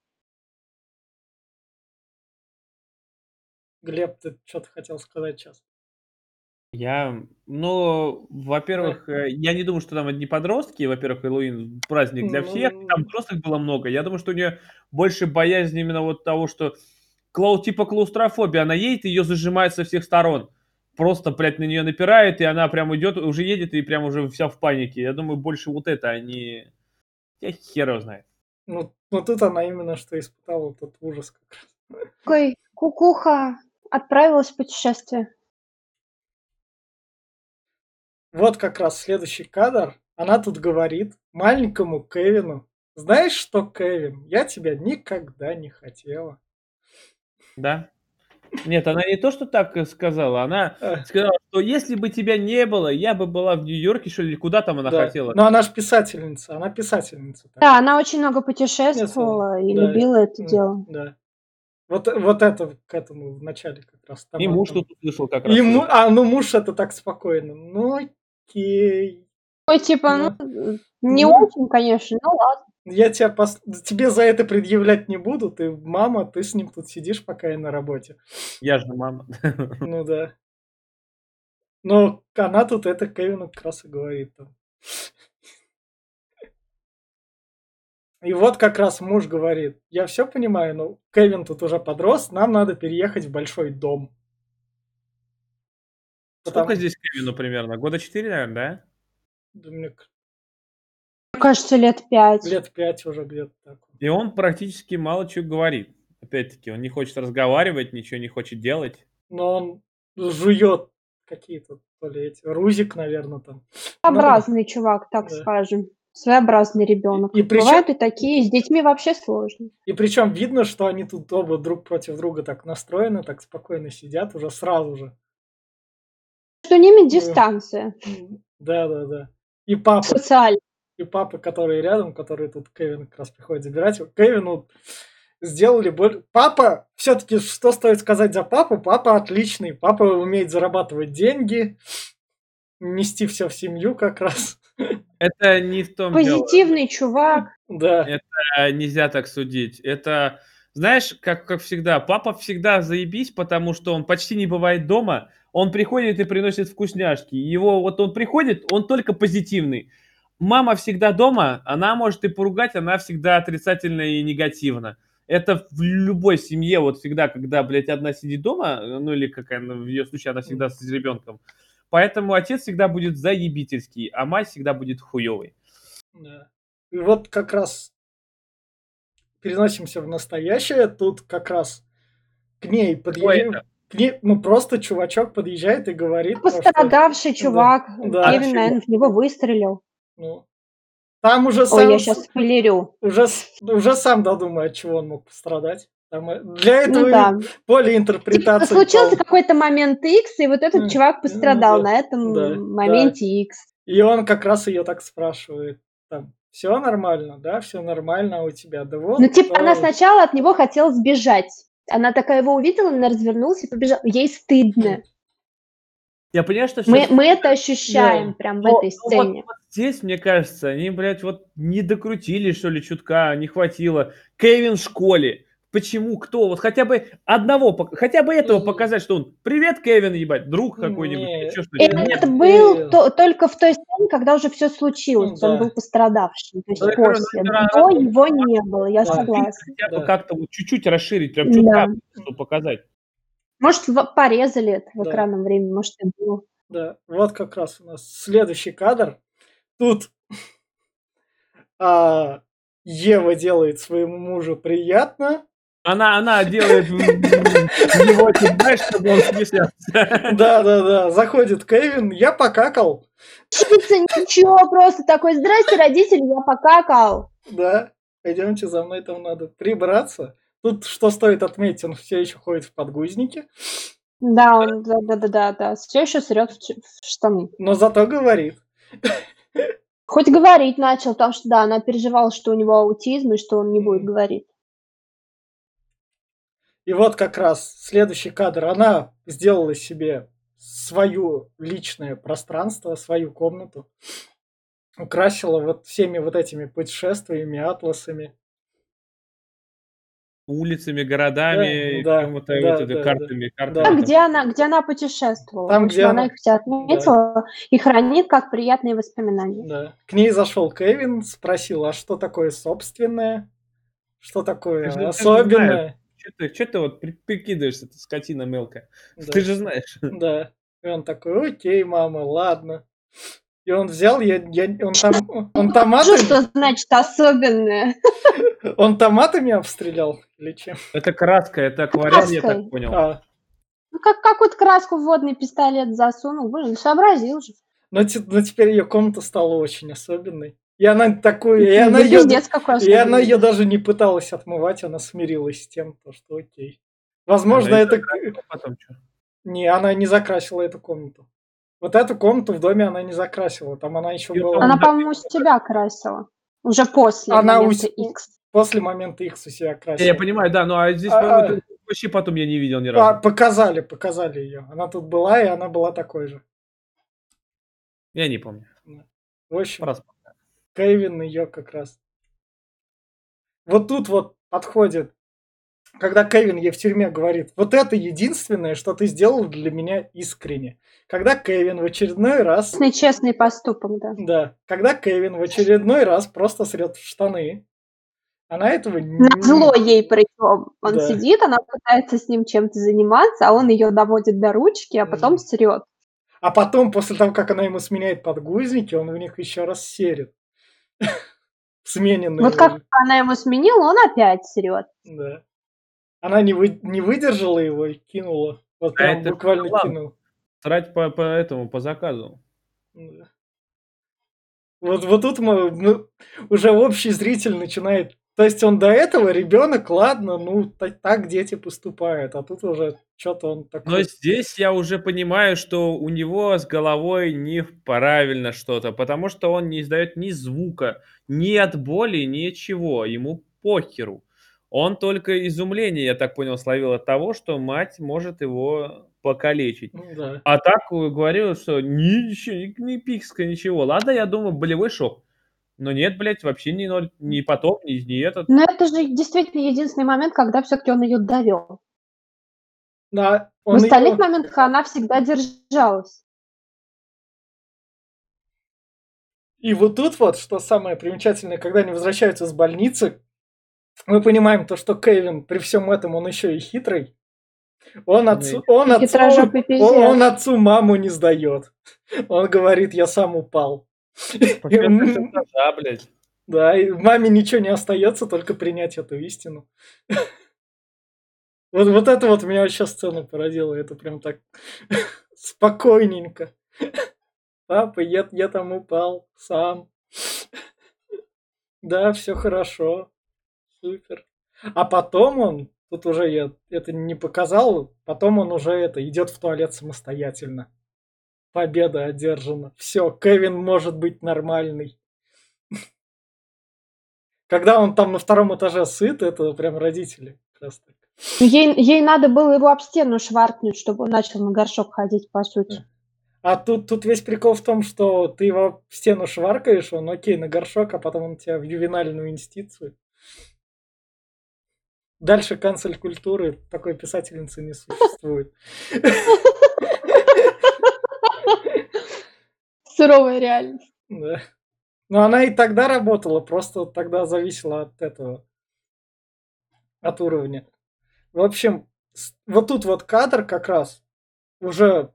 Глеб, ты что-то хотел сказать сейчас? Я, ну, во-первых, э, я не думаю, что там одни подростки. Во-первых, Хэллоуин праздник для всех. Ну. Там взрослых было много. Я думаю, что у нее больше боязнь именно вот того, что клау, типа клаустрофобия. Она едет, ее зажимает со всех сторон. Просто, блядь, на нее напирает, и она прям идет, уже едет, и прям уже вся в панике. Я думаю, больше вот это, а не... Я хер его знает. Ну, ну тут она именно что испытала тот ужас как раз. Такой, кукуха, отправилась в путешествие. Вот как раз следующий кадр. Она тут говорит маленькому Кевину, знаешь что, Кевин, я тебя никогда не хотела. Да. Нет, она не то, что так э, сказала, она А, сказала, что если бы тебя не было, я бы была в Нью-Йорке, что ли, или куда там она да. хотела. Но она же писательница, она писательница. так. Да, она очень много путешествовала и Да. любила это М, дело. Да. Вот, вот это к этому в начале как раз. И Там муж она- тут услышал как раз. И му- А, ну муж это так спокойно. Ну окей. Ой, типа, ну, не Ну. очень, конечно, ну ладно. Я тебя пос- тебе за это предъявлять не буду. Ты мама, ты с ним тут сидишь, пока я на работе. Я же мама. Ну да. Но она тут это Кевину как раз и говорит. Там. И вот как раз муж говорит, я все понимаю, но Кевин тут уже подрос, нам надо переехать в большой дом. Потому- Сколько здесь Кевину примерно? Года 4, наверное, Да мне к- Мне кажется, лет пять. лет пять уже где-то так. да? И он практически мало чего говорит. Опять-таки, он не хочет разговаривать, ничего не хочет делать. Но он жует какие-то, то ли эти, рузик, наверное, там. Своеобразный чувак, так Да. скажем. Своеобразный ребенок. И причем- Бывают и такие, с детьми вообще сложно. И причем видно, что они тут оба друг против друга так настроены, так спокойно сидят уже сразу же. Между ними дистанция Да, да, да. И папа, социальная. и папа, который рядом, который тут Кевин как раз приходит забирать его. Кевину сделали боль. Папа, все-таки что стоит сказать за папу? Папа отличный. Папа умеет зарабатывать деньги, нести все в семью как раз. Это не в том дело. Позитивный чувак. Да, А, Нельзя так судить. Это, знаешь, как, как всегда, папа всегда заебись, потому что он почти не бывает дома. Он приходит и приносит вкусняшки. Его вот он приходит, он только позитивный. Мама всегда дома, она может и поругать, она всегда отрицательно и негативно. Это в любой семье, вот всегда, когда, блядь, одна сидит дома, ну или какая, ну, в ее случае она всегда с ребенком. Поэтому отец всегда будет заебительский, а мать всегда будет хуевой. да. И вот как раз переносимся в настоящее. Тут как раз к ней это? К ней, ну просто чувачок подъезжает и говорит, ну, что, Пострадавший чувак. Да. Кевин, наверное, в него выстрелил. ну, там уже Ой, сам, я сейчас спойлерю. уже, уже сам додумай, от чего он мог пострадать. Там, э, для этого Ну да. поле Типа, интерпретации. случился полно. какой-то момент X, и вот этот чувак пострадал да, на этом да, моменте X. И он как раз ее так спрашивает. Там, все нормально, да, все нормально у тебя. Да вот. Ну, типа, она да, сначала от него хотела сбежать. Она такая его увидела, она развернулась и побежала. Ей стыдно. Я понимаю, что Мы, сейчас- мы это ощущаем прям в Но- этой ну вот- сцене. вот здесь, мне кажется, они, блядь, вот не докрутили, что ли, чутка, не хватило. Кевин в школе. Почему? Кто? Вот хотя бы одного, хотя бы этого показать, что он «Привет, Кевин, ебать, друг какой-нибудь». Не. или чё, что. Нет. это нет, был ты- то- только в той сцене, когда уже все случилось. Ну Он да. был пострадавшим. То есть Ну, говорю, после. ну, До это- его не было, я Да. согласна. Хотя бы Да. как-то вот чуть-чуть расширить, прям Да. чутка, чтобы показать. Может, в- порезали это в Да. экранном времени, может, и было. Да, вот как раз у нас следующий кадр. Тут а, Ева делает своему мужу приятно. Она, она делает ты знаешь, чтобы он смеялся. Да, да, да. Заходит Кевин, я покакал. Ничего, просто такой, здрасте, родители, я покакал. Да, пойдемте за мной, там надо прибраться. Тут, что стоит отметить, он все еще ходит в подгузнике, Да, он, да, да, да, да, да. Все еще срет в, штаны. но зато говорит. Хоть говорить начал, потому что да, она переживала, что у него аутизм и что он не будет говорить. И вот как раз следующий кадр. Она сделала себе свое личное пространство, свою комнату. Украсила вот всеми вот этими путешествиями, атласами. Улицами, городами, Да, какими-то да, вот это, да, картами, картами. Да. Там. где она, где она путешествовала? Там, где она- она их все отметила и хранит как приятные воспоминания. Да. К ней зашел Кевин, спросил, а что такое собственное? Что такое же особенное? Че ты, чё ты вот при- прикидываешься, ты скотина мелкая? Да. Ты же знаешь. Да. И он такой, окей, мама, ладно. И он взял, я, я, он, там, он, томатами, что значит особенное. он томатами обстрелял или чем? Это краска, это акварель, я так понял. А, Ну, как какую-то краску в водный пистолет засунул, блин, сообразил же. Но, но теперь ее комната стала очень особенной. И она такую, и она ее, и она ее даже не пыталась отмывать, она смирилась с тем, то, что окей. Возможно, Она и это... потом? Не, она не закрасила эту комнату. Вот эту комнату в доме она не закрасила. Там она еще Её была... Она, по-моему, с тебя красила. Уже после Она момента ус- X. После момента X у себя Я, красила. я понимаю, да, ну а здесь А, вот, вообще потом я не видел ни А, разу. показали, показали ее. Она тут была, и она была такой же. Я не помню. В общем, Раз. Кевин ее как раз. Вот тут вот подходит, когда Кевин ей в тюрьме говорит, вот это единственное, что ты сделал для меня искренне. Когда Кевин в очередной раз, Честный, честный поступок, да. да, когда Кевин в очередной раз просто срет в штаны, она этого не... На зло ей причем. Он Да. сидит, она пытается с ним чем-то заниматься, а он ее доводит до ручки, а потом срет. А потом, после того, как она ему сменяет подгузники, он в них еще раз серит. Смененные. Вот как она ему сменила, он опять срет. Да. Она не, вы, не выдержала его и кинула. Вот А прям это буквально ладно. кинула. Срать по, по этому, по заказу. Да. Вот, вот тут мы, ну, уже общий зритель начинает. То есть он до этого ребенок, ладно, ну та- так дети поступают, а тут уже что-то он Но такой. здесь я уже понимаю, что у него с головой не правильно что-то, потому что он не издает ни звука, ни от боли, ничего. Ему похеру. Он только изумление, я так понял, словил от того, что мать может его покалечить. Ну да. А так э, говорил, что ничего, ни, ни пикска, ничего. Ладно, я думаю, болевой шок. Но нет, блядь, вообще ни ноль, ни потоп, ни, ни этот. Но это же действительно единственный момент, когда все-таки он ее довел. Да, В остальных её- моментах она всегда держалась. И вот тут вот, что самое примечательное, когда они возвращаются с больницы, мы понимаем то, что Кевин при всем этом он еще и хитрый. Он отцу, он отцу, он, он отцу маму не сдает. Он говорит, я сам упал. Этажа, блядь. Да, и маме ничего не остается, только принять эту истину. Вот, вот это вот меня вообще сцена породила. Это прям так спокойненько. Папа, я, я там упал сам. Да, все хорошо. Супер. А потом он, тут уже я это не показал, потом он уже это идет в туалет самостоятельно. Победа одержана. Все, Кевин может быть нормальный. Когда он там на втором этаже сыт, это прям родители. раз так. Ей, ей надо было его об стену шваркнуть, чтобы он начал на горшок ходить, по сути. А тут, тут весь прикол в том, что ты его в стену шваркаешь, он окей на горшок, а потом он тебя в ювенальную институцию. Дальше канцель культуры такой писательницы не существует. Суровая реальность. Да. Но она и тогда работала, просто тогда зависела от этого, от уровня. В общем, вот тут вот кадр как раз уже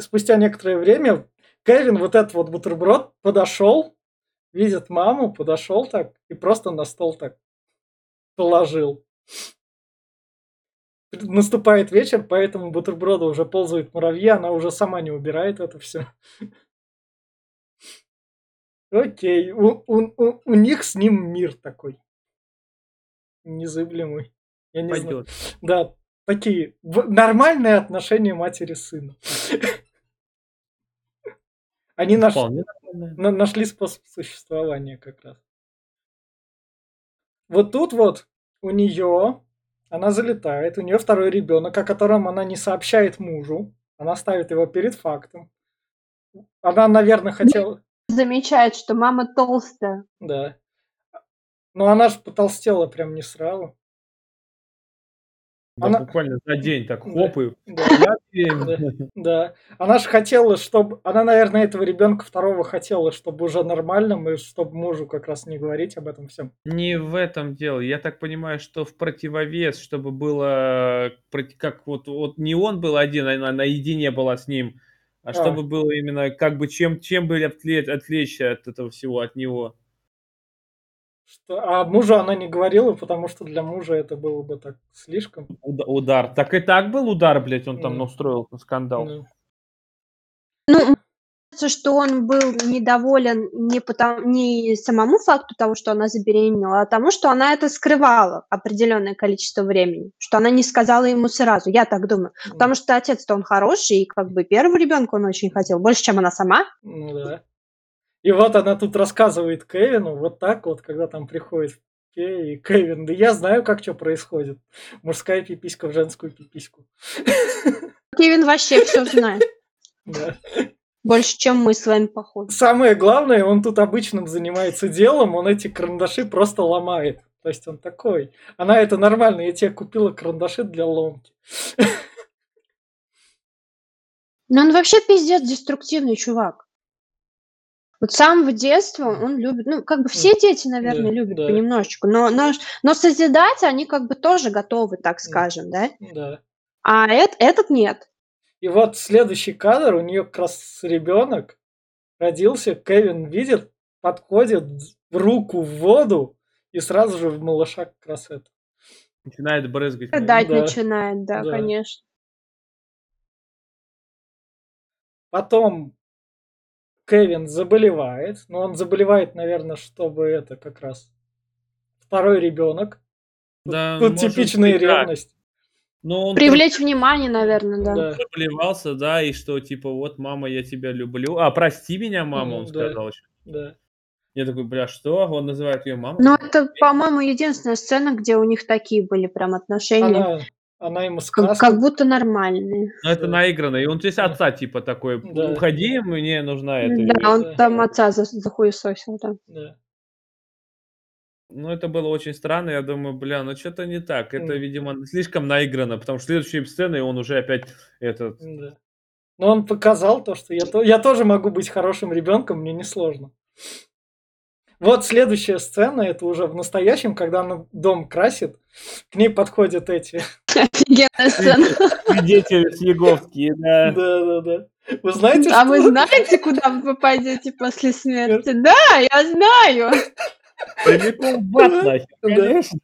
спустя некоторое время Кевин вот этот вот бутерброд подошел, видит маму, подошел так и просто на стол так положил. Наступает вечер, поэтому бутерброда уже ползают муравьи, она уже сама не убирает это все. Окей, у, у- у- у них с ним мир такой. Незыблемый. Я не знаю. Пойдет. Да, такие нормальные отношения матери с сыном. Они наш- Вполне нормально. на- нашли способ существования как раз. Вот тут вот у нее, она залетает, у нее второй ребенок, о котором она не сообщает мужу. Она ставит его перед фактом. Она, наверное, хотела... Замечает, что мама толстая. Да. Но она же потолстела прям не сразу. Да, Она- буквально за день так Да. хоп и Да. беременна. Да. Она же хотела, чтобы... Она, наверное, этого ребенка второго хотела, чтобы уже нормальным, и чтобы мужу как раз не говорить об этом всем. Не в этом дело. Я так понимаю, что в противовес, чтобы было как вот, вот не он был один, она наедине была с ним, а А. чтобы было именно как бы чем чем бы отвлечь, от этого всего от него. Что, а мужу она не говорила, потому что для мужа это было бы так слишком. Уда- удар. Так и так был удар, блядь, он там Мгм. устроил скандал. Ну, Ну, мне кажется, что он был недоволен не, потому, не самому факту того, что она забеременела, а тому, что она это скрывала определенное количество времени, что она не сказала ему сразу. Я так думаю. Потому что отец-то он хороший, и как бы первого ребенка он очень хотел, больше, чем она сама. Ну да. И вот она тут рассказывает Кевину, вот так вот, когда там приходит и Кевин, да я знаю, как что происходит. Мужская пиписька в женскую пипиську. Кевин вообще все знает. Да. Больше, чем мы с вами, походу. Самое главное, он тут обычным занимается делом, он эти карандаши просто ломает. То есть он такой. Она это нормально, я тебе купила карандаши для ломки. Но он вообще пиздец деструктивный чувак. Вот с самого детства он любит, ну, как бы все дети, наверное, Да, любят да. понемножечку, но, но, но созидать они как бы тоже готовы, так скажем, да? Да. А эт- этот нет. И вот следующий кадр, у нее как раз ребенок родился, Кевин видит, подходит в руку в воду и сразу же в малыша как раз это. Начинает брызгать. Дать да. начинает, да, Да. конечно. Потом Кевин заболевает, но он заболевает, наверное, чтобы это как раз второй ребенок. Да, Тут типичная быть, да. ревность. Но он Привлечь внимание, наверное, да. Да. заблевался, да, и что, типа, вот, мама, я тебя люблю. А, прости меня, мама, он да. сказал еще. Да. Я такой, бля, что? Он называет ее мамой? Но это, по-моему, единственная сцена, где у них такие были прям отношения, Она, она ему как, сказку. как будто нормальные. Ну, это да. наигранно. И он здесь отца, типа, такой, Да. уходи, мне нужна эта Да, вещь». он да. там отца за- захуесосил, да. Да. Ну, это было очень странно. Я думаю, бля, ну что-то не так. Это, М. видимо, слишком наиграно, потому что следующие сцены он уже опять этот... Да. Но он показал то, что я, то, я тоже могу быть хорошим ребенком, мне несложно. Вот следующая сцена, это уже в настоящем, когда она дом красит, к ней подходят эти. Офигенная сцена. Свидетели Съеговские, да. Да, да, да. Вы знаете, А что вы знаете, куда вы попадете после смерти? Да, я знаю. Прямиком в ад, нахер, конечно.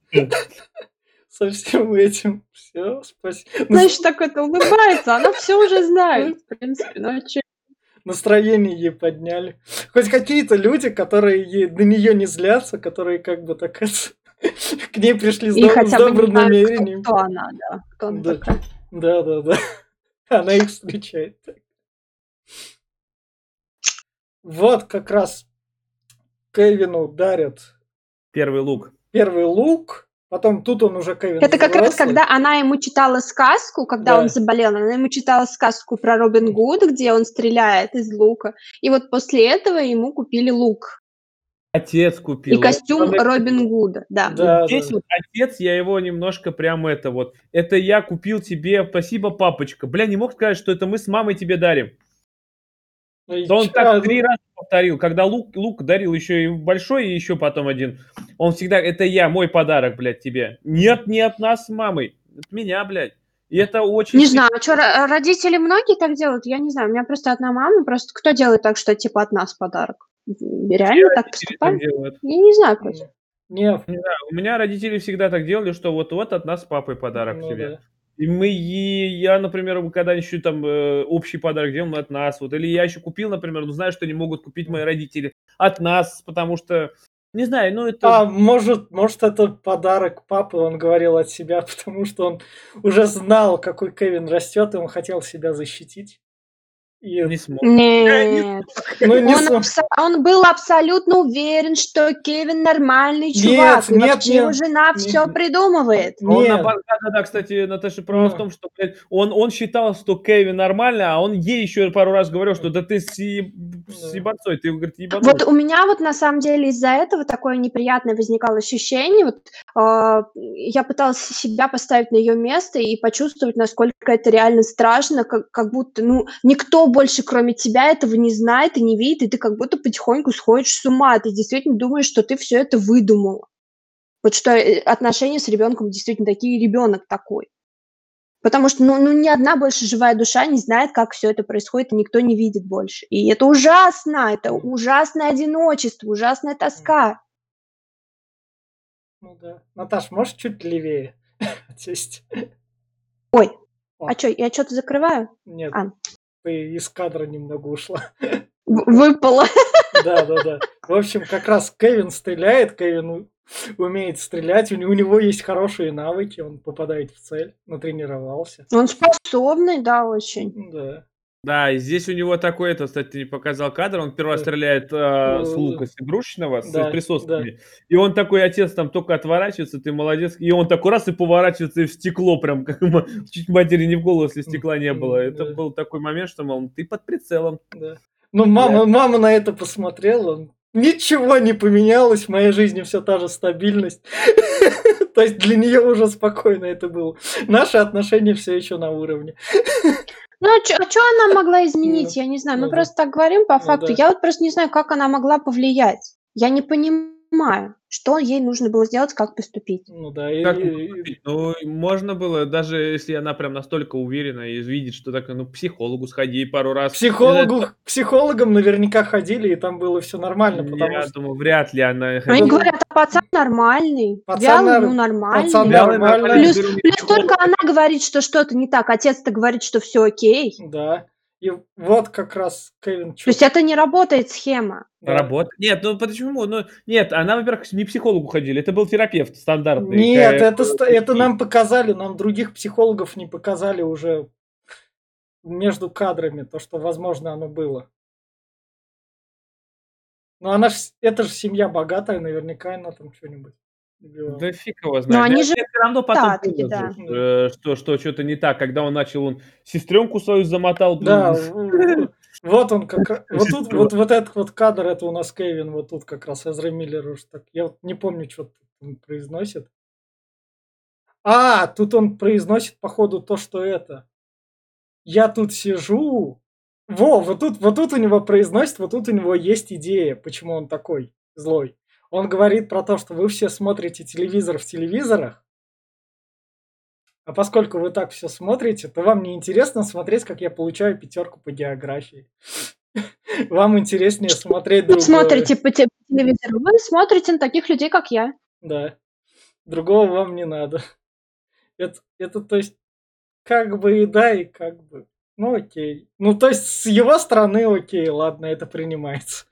со всем этим? Все, спасибо. Значит, так это улыбается, она все уже знает. В принципе, ну а чё? Настроение ей подняли. Хоть какие-то люди, которые ей, на нее не злятся, которые как бы так это, к ней пришли с, И доб- с хотя бы не добрым знают, кто, намерением. кто она, да. Кто она Да. такая. Да, да, да. Она их встречает. так. Вот как раз Кевину дарят Первый лук. первый лук, потом тут он уже Кевин Это как раз, взрослый. когда она ему читала сказку, когда Да. он заболел, она ему читала сказку про Робин Гуда, где он стреляет из лука. И вот после этого ему купили лук Отец купил. и костюм Он- Робин Гуда, да. Да, Здесь да. вот отец, я его немножко прям это вот. Это я купил тебе, спасибо, папочка. Бля, не мог сказать, что это мы с мамой тебе дарим. И Да он чё, так ну, три раза повторил. Когда лук, лук дарил еще и большой, и еще потом один. Он всегда, это я, мой подарок, блядь, тебе. Нет, не от нас с мамой. От меня, блядь. И это очень... Не знаю, что родители многие так делают, я не знаю. У меня просто одна мама, просто кто делает так, что типа от нас подарок? Реально так поступают? Я не знаю просто. Не, Не знаю, у меня родители всегда так делали, что вот-вот от нас с папой подарок ну тебе. да. И мы, и я, например, когда еще там э, общий подарок делал, мы от нас. Вот. Или я еще купил, например, но знаю, что не могут купить мои родители от нас, потому что, не знаю, ну это... А может, может это подарок папы, он говорил от себя, потому что он уже знал, какой Кевин растет, и он хотел себя защитить. И, не смог. Нет. ну, не Он, см- абсо- он был абсолютно уверен, что Кевин нормальный чувак. и нет, вообще нет, его жена нет. все придумывает. Он Нет. напад- Да-да-да, кстати, Наташа права в Ну. том, что блядь, он, он считал, что Кевин нормальный, а он ей еще пару раз говорил, что да ты с, еб- с Да. ебанцой, ты, говорит, ебанулся. Вот у меня вот на самом деле из-за этого такое неприятное возникало ощущение. Вот, а, я пыталась себя поставить на ее место и почувствовать, насколько это реально страшно, как, как будто ну, никто больше, кроме тебя, этого не знает и не видит, и ты как будто потихоньку сходишь с ума. Ты действительно думаешь, что ты все это выдумала. Вот что э, отношения с ребенком действительно такие, ребенок такой. Потому что ну, ну, ни одна больше живая душа не знает, как все это происходит, и никто не видит больше. И это ужасно, это ужасное одиночество, ужасная тоска. Ну да. Наташ, можешь чуть левее сесть? Ой, О. а что, я что-то закрываю? Нет, А. из кадра немного ушла. В- Выпало. Да, да, да. В общем, как раз Кевин стреляет, Кевин умеет стрелять, у него есть хорошие навыки, он попадает в цель, натренировался. Он способный, да, очень. Да. Да, и здесь у него такой, это, кстати, не показал кадр, он раз Да. стреляет э, с Э, лука с игрушечного, с да, присосками, и он такой, отец там только отворачивается, ты молодец, и он такой раз и поворачивается и в стекло прям, как чуть матери не в голову, если стекла не было. Это Да. был такой момент, что, мол, ты под прицелом. Да. Ну, мама, мама на это посмотрела. Ничего не поменялось, в моей жизни все та же стабильность. То есть для нее уже спокойно это было. Наши отношения все еще на уровне. Ну, а что она могла изменить? Ну, Я не знаю. ну Мы да. просто так говорим по Ну факту. да. Я вот просто не знаю, как она могла повлиять. Я не понимаю, что ей нужно было сделать, как поступить. Ну да, и- Как и- поступить? Ну, можно было, даже если она прям настолько уверена и видит, что так, ну, к психологу сходи пару раз. психологу, к психологам наверняка ходили, и там было все нормально, потому Я что думаю, вряд ли она... Они Ну, говорят, а пацан нормальный, Пацан вялый, нар- ну нормальный. пацан Вялый, нормальный, Плюс, беру плюс только она говорит, что что-то не так, отец-то говорит, что все окей. да. И вот как раз Кевин То есть это не работает схема. да. Работа? Нет, ну почему? Ну, нет, она, во-первых, не психологу ходили, это был терапевт стандартный. Нет, Э, это, ст- это нам показали, нам других психологов не показали уже между кадрами, то, что, возможно, оно было. Но она ж, это же семья богатая, наверняка она там что-нибудь. Да фиг его знает. они Я- же я все равно потом понял, да. э, что, что что-то не так, когда он начал, он сестренку свою замотал. Да, блин. в- вот он как раз, вот тут, вот, вот этот вот кадр, это у нас Кевин, вот тут как раз Эзра Миллер уж так, я вот не помню, что он произносит. А, тут он произносит, походу, то, что это. Я тут сижу. Во, вот тут, вот тут у него произносит, вот тут у него есть идея, почему он такой злой. Он говорит про то, что вы все смотрите телевизор в телевизорах, а поскольку вы так все смотрите, то вам не интересно смотреть, как я получаю пятерку по географии. Вам интереснее смотреть Вы другое. смотрите по те- телевизору, вы смотрите на таких людей, как я. Да. Другого вам не надо. Это, это то есть, как бы и да, и как бы. Ну окей. Ну, то есть, с его стороны, окей, ладно, это принимается.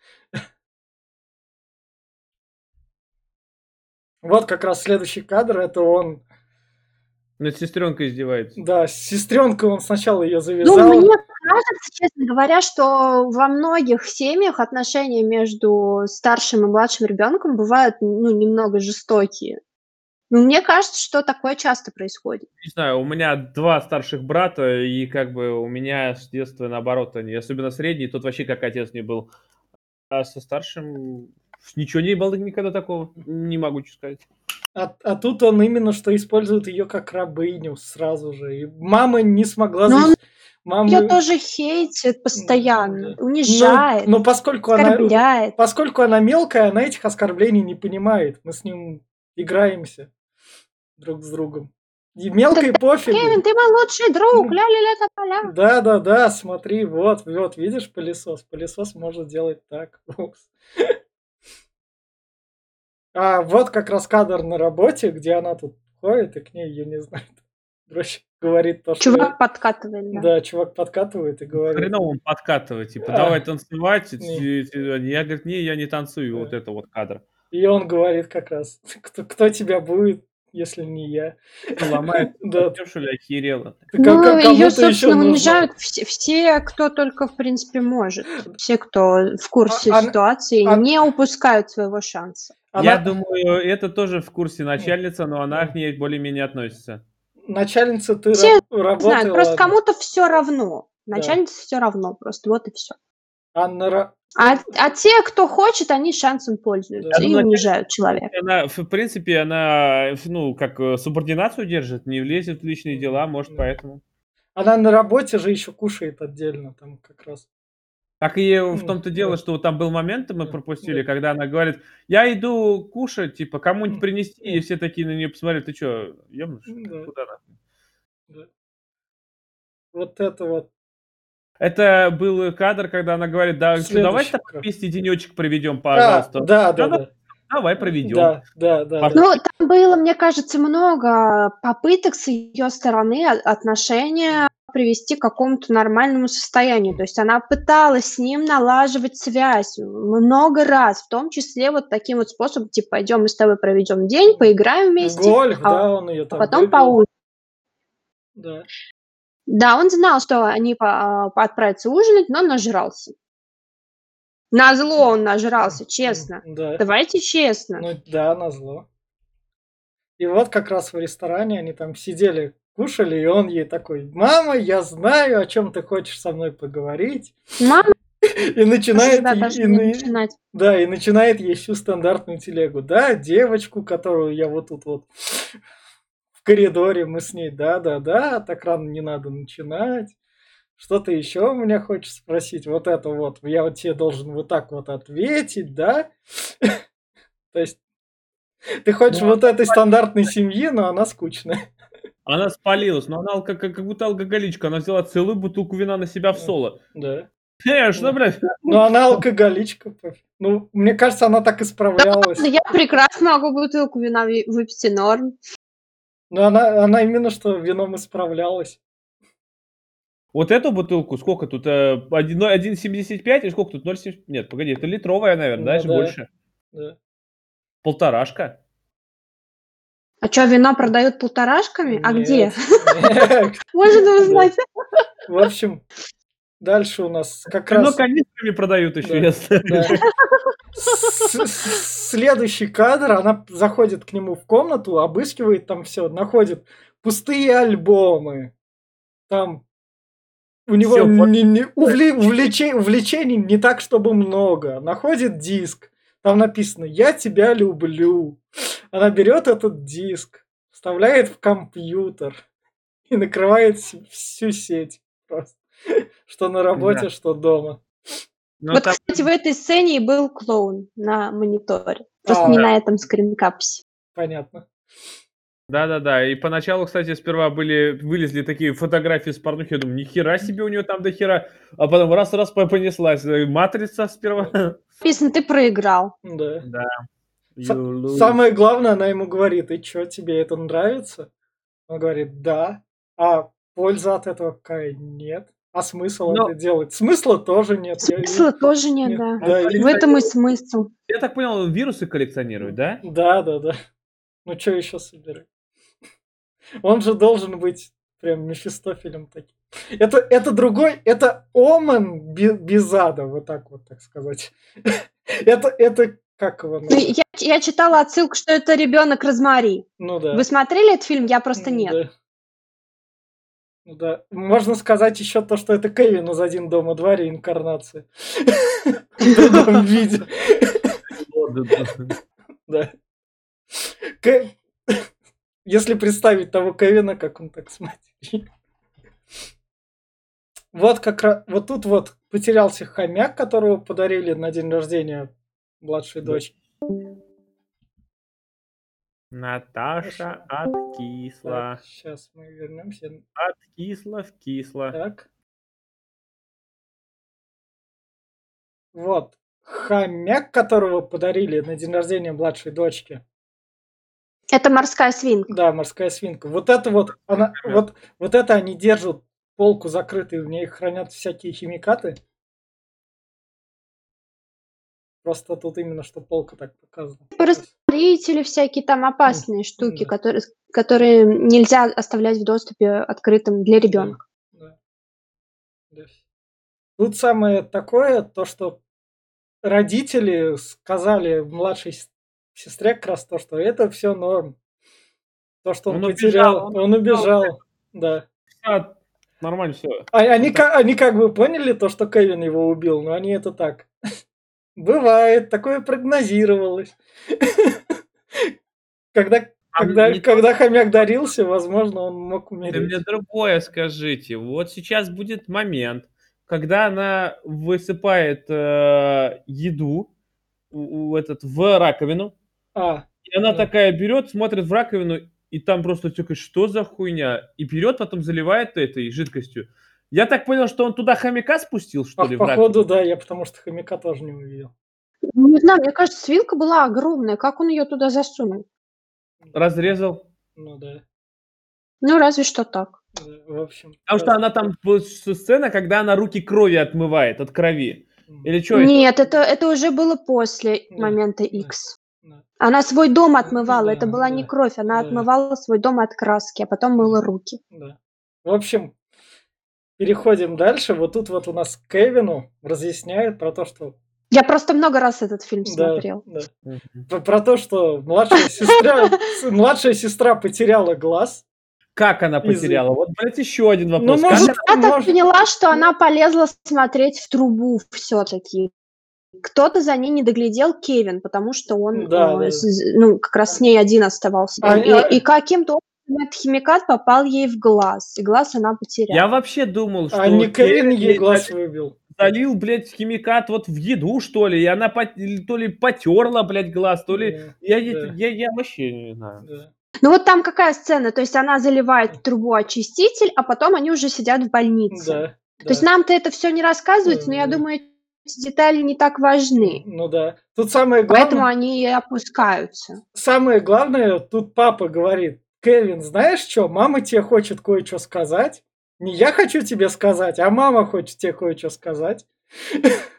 Вот как раз следующий кадр, это он, Над сестренкой издевается. да, с сестренкой он сначала ее Ну, завязал. мне кажется, честно говоря, что во многих семьях отношения между старшим и младшим ребенком бывают, ну, немного жестокие. Ну, мне кажется, что такое часто происходит. Не знаю, у меня два старших брата, и как бы у меня с детства наоборот они, особенно средний, тот вообще как отец не был. А со старшим ничего не было никогда такого, не могу что сказать. А, а тут он именно что использует ее как рабыню сразу же. И мама не смогла... Но он Мама... Ее тоже хейтит постоянно, да. унижает, Но, но поскольку она, оскорбляет. поскольку она мелкая, она этих оскорблений не понимает. Мы с ним играемся друг с другом. И мелкой пофигу. Кевин, ты мой лучший друг, ля-ля-ля тополя. Да, да, да, смотри, вот, вот, видишь пылесос? Пылесос может делать так. А вот как раз кадр на работе, где она тут ходит, и к ней, я не знаю, короче, говорит то, что... Чувак подкатывает, да. Да, чувак подкатывает и говорит. Хреново он подкатывает, типа, А. давай танцевать. Не. и- и- Я, говорит, не, я не танцую, вот это вот кадр. И он говорит как раз, кто, кто тебя будет, если не я. Ломает, Да. ли, охерела. Ну, ее, собственно, унижают все, кто только, в принципе, может. Все, кто в курсе А- а- ситуации, а- не упускают своего шанса. Я думаю, это тоже в курсе начальница, но она к ней более-менее относится. Начальница ты Все раб- работала. Знаю, просто кому-то все равно. Да. Начальнице все равно, просто вот и все. А на ра- А, а те, кто хочет, они шансом пользуются Да. и Ну, унижают человека. Она, в принципе, она, ну, как э, субординацию держит, не влезет в личные дела, может, Да. поэтому. Она на работе же еще кушает отдельно, там как раз. Так и в Ну, том-то дело, что там был момент, мы Да, пропустили, да. когда она говорит, я иду кушать, типа, кому-нибудь принести, и все такие на нее посмотрели, ты что, ебнуш? Да. Куда нахуй?» Да. Вот это вот. Это был кадр, когда она говорит, да, что, давай так вместе денечек проведем, пожалуйста. да, да, да. давай проведем. Да, да, да. Ну, там было, мне кажется, много попыток с ее стороны отношения привести к какому-то нормальному состоянию. То есть она пыталась с ним налаживать связь много раз, в том числе вот таким вот способом, типа, пойдем мы с тобой проведем день, поиграем вместе, Гольф, а да, он ее а там потом поужинаем. Да. Да, он знал, что они по- а, отправятся ужинать, но нажрался. Назло он нажрался, честно. Да. Давайте честно. Ну да, назло. И вот как раз в ресторане они там сидели, кушали, и он ей такой, мама, я знаю, о чем ты хочешь со мной поговорить. Мама И начинает, и- и на- начинать. да, и начинает ей всю стандартную телегу. Да, девочку, которую я вот тут вот коридоре, мы с ней, да, да, да, так рано не надо начинать. Что ты еще у меня хочешь спросить? Вот это вот, я вот тебе должен вот так вот ответить, да? То есть ты хочешь Ну, вот этой стандартной семьи, но она скучная. Она спалилась, но она как, как будто алкоголичка. Она взяла целую бутылку вина на себя в соло. Да. Э, что, блядь? Но она алкоголичка. Ну, мне кажется, она так исправлялась. Я прекрасно могу бутылку вина ви- выпить и норм. Но она, она именно что вином исправлялась. Вот эту бутылку, сколько тут? э, один- ну, 1,75 или сколько тут? 0,7? Нет, погоди, это литровая, наверное, Ну даже да. больше. Да. Полторашка. А что, вино продают полторашками? А где? Нет. Можно узнать. В общем, дальше у нас как Вино раз канистрами продают еще, Да. Следующий кадр, она заходит к нему в комнату, обыскивает там все, находит пустые альбомы. Там у него Всё, не- не- увле- увлече- увлечений не так, чтобы много. Находит диск. Там написано «Я тебя люблю». Она берет этот диск, вставляет в компьютер и накрывает вс- всю сеть просто. Что на работе, Да. что дома. Ну, Вот, там- кстати, в этой сцене и был клоун на мониторе. Просто А. не на этом скринкапсе. Понятно. Да-да-да, и поначалу, кстати, сперва были, вылезли такие фотографии с порнухи, я думаю, ни хера себе у него там до хера, а потом раз-раз по- понеслась, э, матрица сперва. Написано, ты проиграл. Да. Да. Самое главное, она ему говорит, и что, тебе это нравится? Он говорит, да. А польза от этого какая? Нет. А смысл Но- это делать? Смысла тоже нет. Я- Смысла тоже нет, нет, да. да, В этом и смысл. Я так понял, он вирусы коллекционирует, да? Да, да, да. Ну что еще собирать? Он же должен быть прям Мефистофелем таким. Это, это другой, это Омен бе- без ада, вот так вот, так сказать. Это, это как его? Назвать? Я, я читала отсылку, что это ребенок Розмари. Ну да. Вы смотрели этот фильм? Я просто нет. Да. Ну да. Можно сказать еще то, что это Кевин из «Один дома два» реинкарнация. В другом виде. Да. Если представить того Кевина, как он так смотрит. Вот как раз, вот тут вот потерялся хомяк, которого подарили на день рождения младшей Да. Наташа откисла. сейчас мы вернемся. Откисла, вкисла. Так. Вот. Хомяк, которого подарили на день рождения младшей дочки. Это морская свинка. Да, морская свинка. Вот это вот, она, вот, вот это они держат полку закрытой, в ней хранят всякие химикаты. Просто тут именно что полка так показана. Растворители всякие там опасные штуки, да. которые, которые нельзя оставлять в доступе открытым для ребенка. Да. Да. Тут самое такое, то, что родители сказали младшей сестре как раз то, что это все норм. То, что он, Он потерял, убежал, он, он убежал. Да. А, Нормально все. А- они, ка- они как бы поняли то, что Кевин его убил, но они это так. Бывает, такое прогнозировалось. Когда, А когда, не- когда хомяк дарился, возможно, он мог Вы мне умереть. другое скажите. Вот сейчас будет момент, когда она высыпает э, еду у- у этот, в раковину, А, и она Да. такая берет, смотрит в раковину, и там просто такая, что за хуйня? И берет, потом заливает этой жидкостью. Я так понял, что он туда хомяка спустил, что а ли, походу, да, я потому что хомяка тоже не увидел. Не знаю, мне кажется, вилка была огромная. Как он ее туда засунул? Разрезал. Ну да. Ну, разве что так. да, В общем. Потому что она там сцена, когда она руки крови отмывает от крови. Или что? Нет, это, это уже было после Да, момента. X. да. Она свой дом отмывала. Да, это была не да, кровь, она да. отмывала свой дом от краски, а потом мыла руки. Да. В общем, переходим дальше. Вот тут вот у нас Кевину разъясняют про то, что... Я просто много раз этот фильм Да, смотрел. да. Мгм. Про, про то, что младшая сестра, младшая сестра потеряла глаз. Как она потеряла? Вот, блядь, еще один Ну, вопрос. Как может, она- Я так может- поняла, что она полезла смотреть в трубу все-таки. Кто-то за ней не доглядел Кевин, потому что он, Да, э, да. с- ну, как раз с ней один оставался. А, и, а- и каким-то образом этот химикат попал ей в глаз, и глаз она потеряла. Я вообще думал, что А не Кевин ей глаз выбил. залил, блядь, химикат вот в еду, что ли, и она пот- то ли потерла, блядь, глаз, то ли... Да, Я, да. я, я вообще не знаю. да. Ну вот там какая сцена? То есть она заливает в трубу очиститель, а потом они уже сидят в больнице. Да, То есть да. нам-то это все не рассказывается, но я думаю, эти детали не так важны. Ну да. Тут самое Поэтому главное, они и опускаются. самое главное, тут папа говорит, Кевин, знаешь что, мама тебе хочет кое-что сказать. Не я хочу тебе сказать, а мама хочет тебе кое-что сказать.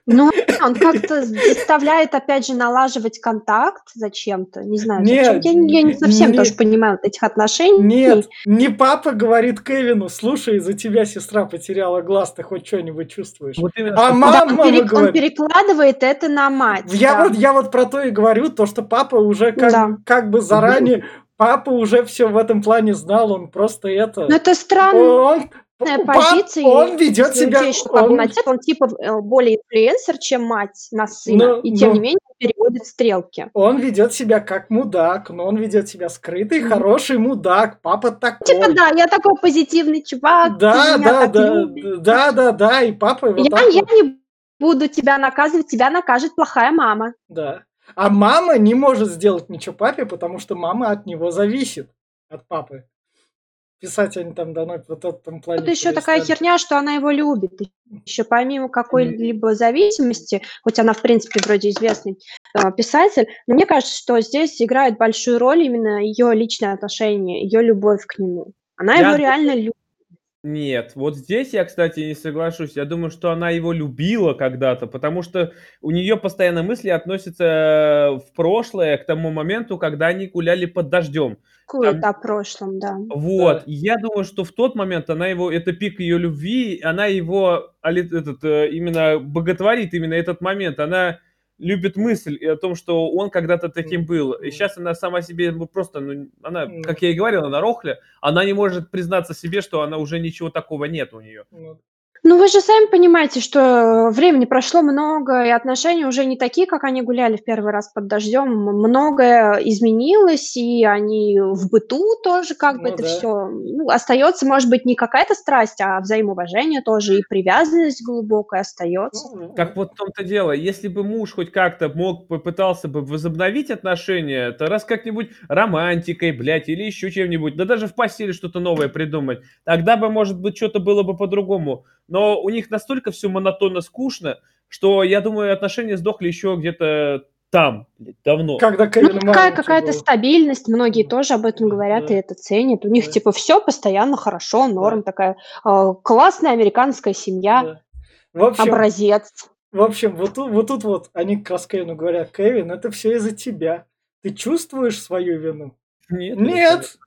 Ну, он как-то заставляет, опять же, налаживать контакт зачем-то. Не знаю, зачем. Нет, Я, не- я не совсем не- тоже понимаю вот этих отношений. Нет, не папа говорит Кевину, слушай, из-за тебя сестра потеряла глаз, ты хоть что-нибудь чувствуешь. Вот именно, А что- ма- Да, мама он, перек- он говорит. перекладывает это на мать. Я, да. вот, я вот про то и говорю, то, что папа уже как, Да. как бы заранее, папа уже все в этом плане знал, он просто это... Ну, это странно. Он, позиция, он ведет себя... учесть, что папа он- на отец, он типа э, более инфлюенсер, чем мать на сына. Ну, и тем ну. не менее переводит стрелки. Он ведет себя как мудак, но он ведет себя скрытый, Мгм. хороший мудак, папа такой. Типа, да, я такой позитивный чувак. да, да, да, любишь. да, да, да, и папа вот я, я вот, не буду тебя наказывать, тебя накажет плохая мама. да. А мама не может сделать ничего папе, потому что мама от него зависит, от папы. Писать они там давно вот в этом плане Тут еще такая херня, что она его любит. Еще помимо какой-либо зависимости, хоть она, в принципе, вроде известный э, писатель, но мне кажется, что здесь играет большую роль именно ее личное отношение, ее любовь к нему. Она Я его реально любит. Нет, вот здесь я, кстати, не соглашусь. Я думаю, что она его любила когда-то, потому что у нее постоянно мысли относятся э, в прошлое, к тому моменту, когда они гуляли под дождем. Кует Там- о прошлом, да. Вот, Да. я думаю, что в тот момент она его, это пик ее любви, она его этот, э, именно боготворит именно этот момент. Она любит мысль о том, что он когда-то таким был. И сейчас она сама себе ну, просто, ну, она, как я и говорил, она рохля, она не может признаться себе, что она уже ничего такого нет у нее. Ну, Ну, вы же сами понимаете, что времени прошло много, и отношения уже не такие, как они гуляли в первый раз под дождем. Многое изменилось, и они в быту тоже как бы Ну это да. все остается, может быть, не какая-то страсть, а взаимоуважение тоже, и привязанность глубокая остается. ну, Как вот в том-то дело, если бы муж хоть как-то мог, попытался бы возобновить отношения, то раз как-нибудь романтикой, блядь, или еще чем-нибудь, да даже в постели что-то новое придумать, тогда бы, может быть, что-то было бы по-другому. Но у них настолько все монотонно скучно, что, я думаю, отношения сдохли еще где-то там, давно. Когда Ну, Кевин маленький какая-то был. стабильность, многие тоже об этом говорят Да. и это ценят. У них Да. типа все постоянно хорошо, норм, такая э, классная американская семья, Да. В общем, образец. в общем, вот тут, вот тут вот они как раз Кевину говорят, Кевин, это все из-за тебя. Ты чувствуешь свою вину? Нет. Нет!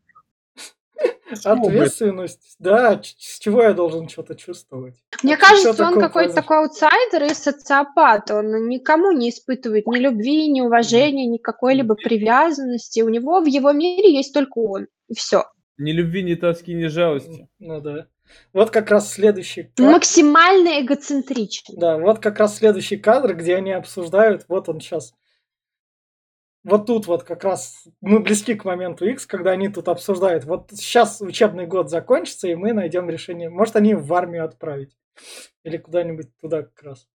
Ответственность. Да, с чего я должен что-то чувствовать? Мне А чё кажется, он какой-то такой аутсайдер и социопат. Он никому не испытывает ни любви, ни уважения, ни какой-либо привязанности. У него в его мире есть только он. И все. Ни любви, ни тоски, ни жалости. Ну да. Вот как раз следующий кадр. Максимально эгоцентричен. Да, вот как раз следующий кадр, где они обсуждают, вот он сейчас. Вот тут вот как раз мы близки к моменту X, когда они тут обсуждают. Вот сейчас учебный год закончится, и мы найдем решение. Может, они в армию отправить. Или куда-нибудь туда как раз.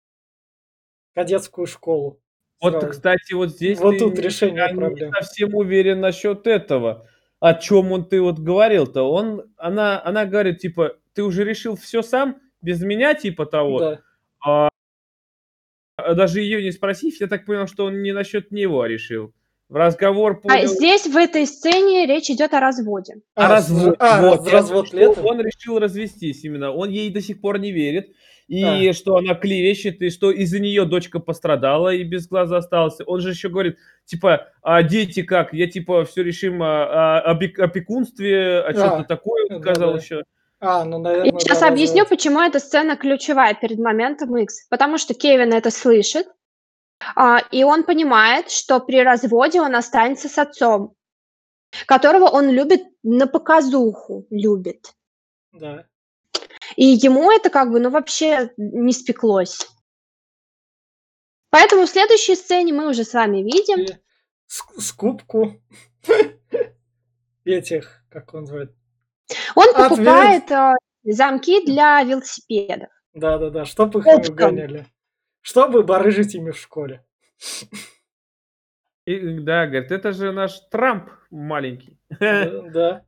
Кадетскую школу. Вот, Сразу. кстати, вот здесь Вот тут не- решение я не проблем. совсем уверен насчет этого. О чем он ты вот говорил-то? Он, она, она говорит, типа, ты уже решил все сам, без меня, типа того. Да. А даже ее не спросив, я так понял, что он не насчет него решил. В разговор А понял... здесь, в этой сцене, речь идет о разводе. А, развод, а, вот, я развод думаю, летом. что Он решил развестись именно. Он ей до сих пор не верит. И А. что она клевещет, и что из-за нее дочка пострадала и без глаза осталась. Он же еще говорит, типа, а дети как? Я типа все решим о, о опек- опекунстве, о чем-то А, такое да, сказал да. еще. А, ну, Я наверное, сейчас да, объясню, развод. почему эта сцена ключевая перед моментом X. Потому что Кевин это слышит, а, и он понимает, что при разводе он останется с отцом, которого он любит на показуху, любит. Да. И ему это как бы, ну, вообще не спеклось. Поэтому в следующей сцене мы уже с вами видим, ск- скупку этих, как он называет, он Ответ. покупает а, замки для велосипедов. Да-да-да, чтоб их не угоняли. Чтобы барыжить ими в школе. И, да, говорит, это же наш Трамп маленький. Да, да.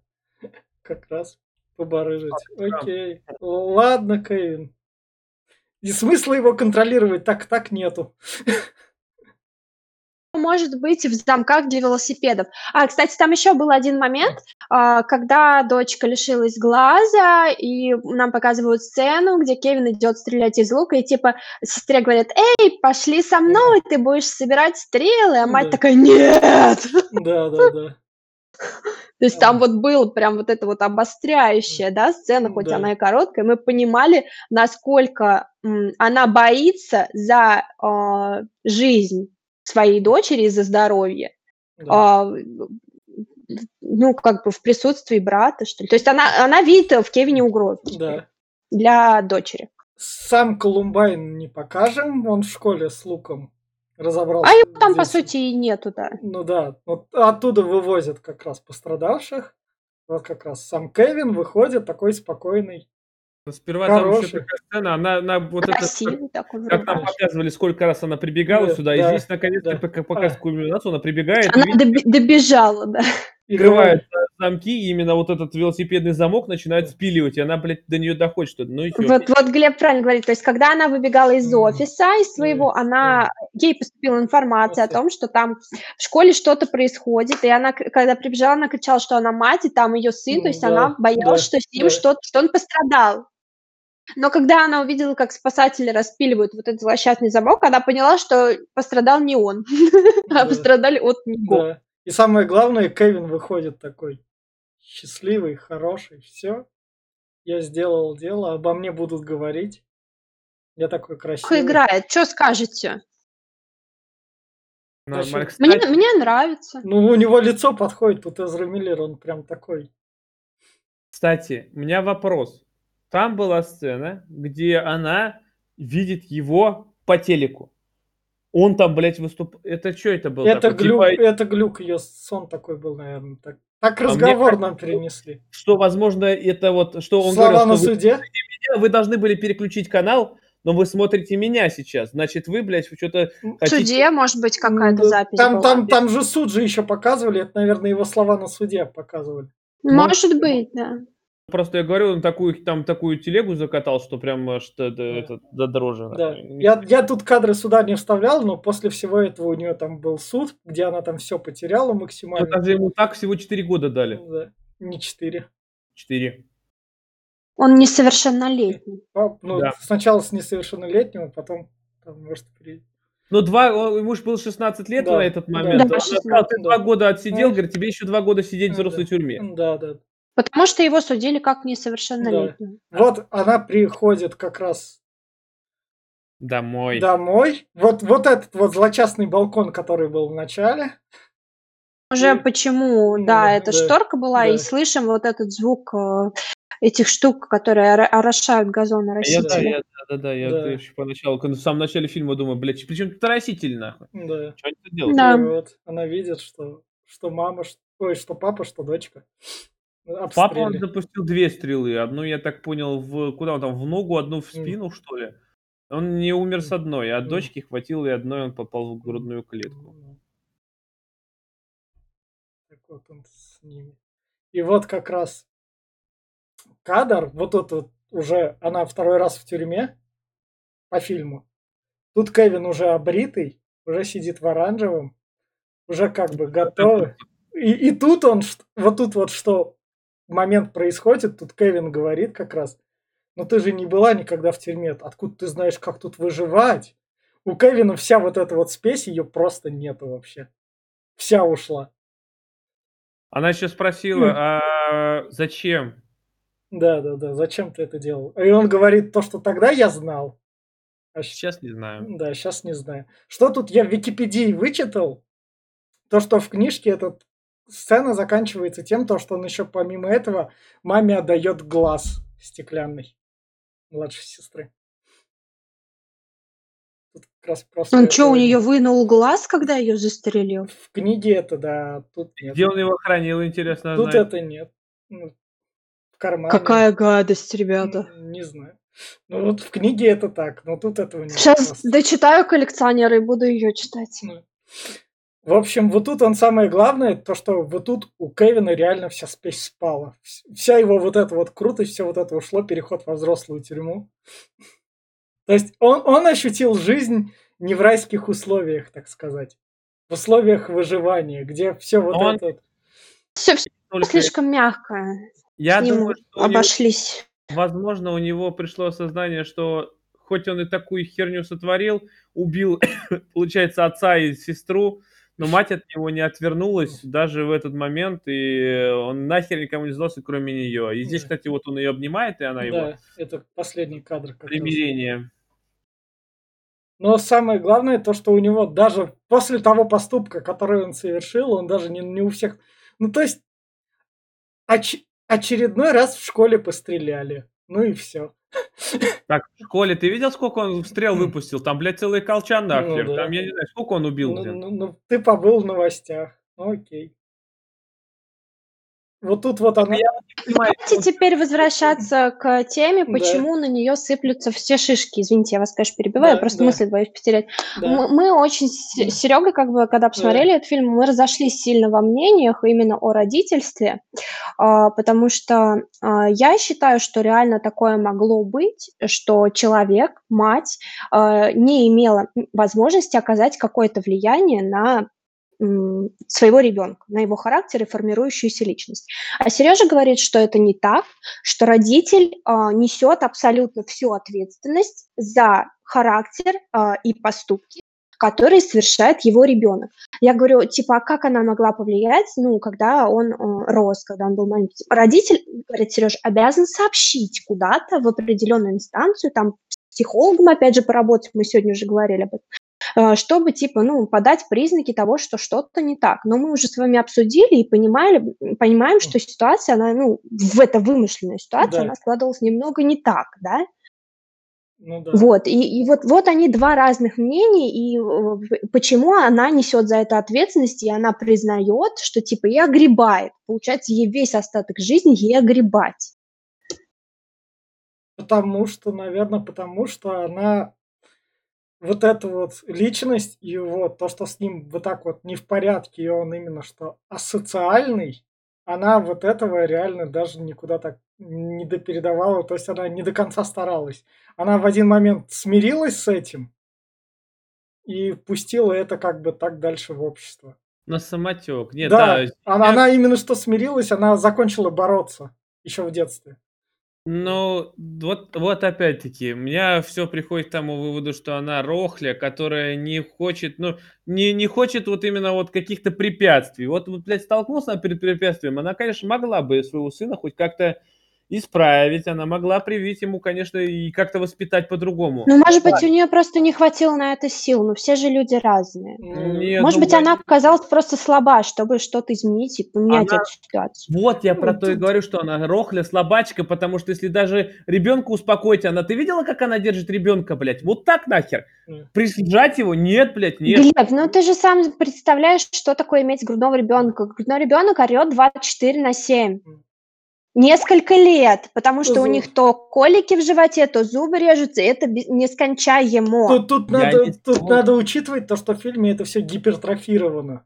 как раз побарыжить. Трамп. Окей. Ладно, Кевин. И смысла его контролировать так-так нету. может быть в замках для велосипедов. А, кстати, там еще был один момент, а, когда дочка лишилась глаза, и нам показывают сцену, где Кевин идет стрелять из лука, и типа сестре говорят, эй, пошли со мной, ты будешь собирать стрелы, а мать Да. такая, нет! Да-да-да. То есть там вот было прям вот это вот обостряющая, да, сцена, хоть Да. она и короткая, мы понимали, насколько она боится за а, жизнь своей дочери и за здоровье. Да. а, ну, как бы в присутствии брата, что ли. То есть она, она видит в Кевине угрозу Да. для дочери. Сам Колумбайн не покажем, он в школе с луком разобрался. А его там, по здесь. сути, и нету, да. Ну да, вот оттуда вывозят как раз пострадавших. Вот как раз сам Кевин выходит такой спокойный. Сперва там Хороший. еще такая сцена, она, она вот это, такой. как нам показывали, сколько раз она прибегала Да, сюда, и да, здесь наконец-то да. пока показывает А. кульминацию, она прибегает, Она видит, доби- добежала, да. И открываются замки, и именно вот этот велосипедный замок начинает спиливать, и она, блядь, до нее доходит, что ну и. Вот, вот Глеб правильно говорит. То есть, когда она выбегала из офиса, из своего, она ей поступила информация о том, что там в школе что-то происходит, и она, когда прибежала, она кричала, что она мать, и там ее сын, то есть Да, она боялась, да, что с ним да. что-то, что он пострадал. Но когда она увидела, как спасатели распиливают вот этот злосчастный замок, она поняла, что пострадал не он, а пострадали от него. И самое главное, Кевин выходит такой счастливый, хороший, все. Я сделал дело, обо мне будут говорить. Я такой красивый. играет. Что скажете? Нормально. Значит, Мне, мне нравится. Ну, у него лицо подходит, тут Эзра Миллер, он прям такой. Кстати, у меня вопрос. Там была сцена, где она видит его по телеку. Он там, блядь, выступ... Это что это было? это такое? глюк, Типа, это глюк, ее сон такой был, наверное. Так, так А разговор кажется, нам перенесли. что, возможно, это вот, что он Слова говорил, на что вы, суде? меня, вы должны были переключить канал, но вы смотрите меня сейчас. Значит, вы, блядь, что-то В хотите... суде, может быть, какая-то Ну, запись Там, была. там, там же суд же еще показывали, это, наверное, его слова на суде показывали. Может быть, да. Просто я говорю, он такую, там такую телегу закатал, что прям аж до, до, это, до дрожи. Да. Я, я тут кадры суда не вставлял, но после всего этого у нее там был суд, где она там все потеряла Ну, максимально. там же ему так всего 4 года дали. Да, не четыре. 4. Он несовершеннолетний. А, Ну, Да. сначала с несовершеннолетним, а потом, там, может, перейти. Ну, два, он- ему же было 16 лет Да, на этот да. момент. Да, Она 16, сказала, ты да. два года отсидел, Ну, говорит, тебе еще два года сидеть в ну, взрослой да. тюрьме. Да, да. Потому что его судили как несовершеннолетнего. Вот она приходит как раз Домой. домой. Вот, вот этот вот злочастный балкон, который был в начале. Уже И- почему, Ну, да, эта да, шторка была, и да. слышим вот этот звук э, этих штук, которые орошают А Я, да, газонорастители. я, да, да, да, я Да. еще поначалу, когда в самом начале фильма думаю, блядь, причем тут раститель, нахуй. Да. Что они тут делают? Да. И вот она видит, что, что мама, что, ой, что папа, что дочка. Папа он запустил две стрелы. Одну, я так понял, в куда он там, в ногу, одну в спину, что ли? Он не умер с одной, а М. дочки хватило, и одной он попал в грудную клетку. Так вот он с ними. И вот как раз кадр, вот тут вот уже она второй раз в тюрьме по фильму. Тут Кевин уже обритый, уже сидит в оранжевом, уже как бы готовый. И, и тут он, вот тут вот что момент происходит, тут Кевин говорит как раз, но ты же не была никогда в тюрьме, откуда ты знаешь, как тут выживать? У Кевина вся вот эта вот спесь, ее просто нету вообще. Вся ушла. Она еще спросила, а зачем? Да, да, да, зачем ты это делал? И он говорит то, что тогда я знал. А сейчас не знаю. Да, сейчас не знаю. Что тут я в Википедии вычитал? То, что в книжке эта сцена заканчивается тем, то, что он еще помимо этого маме отдает глаз стеклянный младшей сестры. Тут как раз просто Он что, у нее вынул глаз, когда ее застрелил? В книге это, да, тут нет. Где он его хранил, интересно Тут знать. это нет. Ну, в кармане. Какая гадость, ребята. Не, не знаю. Ну вот в книге это так, но тут этого нет. Сейчас просто. дочитаю коллекционеры и буду ее читать. Ну. В общем, вот тут он самое главное, то, что вот тут у Кевина реально вся спесь спала. Вся его вот эта вот крутость, все вот это ушло, переход во взрослую тюрьму. То есть он, он ощутил жизнь не в райских условиях, так сказать. В условиях выживания, где все вот он... это... Все, все слишком мягко. Я думаю, что обошлись. Него, возможно, у него пришло осознание, что хоть он и такую херню сотворил, убил, получается, отца и сестру, но мать от него не отвернулась даже в этот момент, и он нахер никому не сдался, кроме нее. И здесь, да. кстати, вот он ее обнимает, и она да, его... Да, это последний кадр. Примирение. Но самое главное то, что у него даже после того поступка, который он совершил, он даже не, не у всех... Ну, то есть оч... очередной раз в школе постреляли. Ну и все. Так, в школе ты видел, сколько он стрел выпустил? Там, блядь, целый колчан нахер. Ну, да. Там, я не знаю, сколько он убил. Ну, ну, ну, ты побыл в новостях. Ну, окей. Вот тут вот она... Давайте теперь возвращаться к теме, почему да. на нее сыплются все шишки. Извините, я вас, конечно, перебиваю, да, просто да. мысль боюсь потерять. Да. Мы, мы очень с Серегой, как бы, когда посмотрели да. этот фильм, мы разошлись сильно во мнениях именно о родительстве, а, потому что а, я считаю, что реально такое могло быть, что человек, мать, а, не имела возможности оказать какое-то влияние на своего ребенка, на его характер и формирующуюся личность. А Сережа говорит, что это не так, что родитель э, несет абсолютно всю ответственность за характер э, и поступки, которые совершает его ребенок. Я говорю, типа, а как она могла повлиять, ну, когда он э, рос, когда он был маленький? Родитель, говорит Сережа, обязан сообщить куда-то в определенную инстанцию, там, психологом, опять же, поработать, мы сегодня уже говорили об этом, чтобы, типа, ну, подать признаки того, что что-то не так. Но мы уже с вами обсудили и понимали, понимаем, что ситуация, она, ну, в эта вымышленная ситуация, да. она складывалась немного не так, да? Ну, да. Вот, и, и вот, вот они два разных мнения, и э, почему она несет за это ответственность, и она признает, что типа и огребает. Получается, ей весь остаток жизни ей огребать. Потому что, наверное, потому что она вот эта вот личность его, то, что с ним вот так вот не в порядке, и он именно что асоциальный, она вот этого реально даже никуда так не допередавала, то есть она не до конца старалась. Она в один момент смирилась с этим и пустила это как бы так дальше в общество. На самотек. Нет, да, да она, я... она именно что смирилась, она закончила бороться еще в детстве. Ну, вот, вот опять-таки, у меня все приходит к тому выводу, что она рохля, которая не хочет, ну, не, не хочет вот именно вот каких-то препятствий. Вот, вот, блядь, столкнулся перед препятствием, она, конечно, могла бы своего сына хоть как-то исправить, она могла привить ему, конечно, и как-то воспитать по-другому. Ну, может быть, у нее просто не хватило на это сил, но все же люди разные. Нет, может ну, быть, она оказалась просто слаба, чтобы что-то изменить и поменять она... эту ситуацию. Вот я про ну, то и говорю, что она рохля, слабачка, потому что если даже ребенка успокоить, она, ты видела, как она держит ребенка, блядь? Вот так нахер. Прижать его? Нет, блядь, нет. Глеб, ну ты же сам представляешь, что такое иметь грудного ребенка. Грудной ребенок орет 24 на 7. Несколько лет, потому что у них то колики в животе, то зубы режутся, это нескончаемо. Тут, тут, надо, тут надо учитывать то, что в фильме это все гипертрофировано.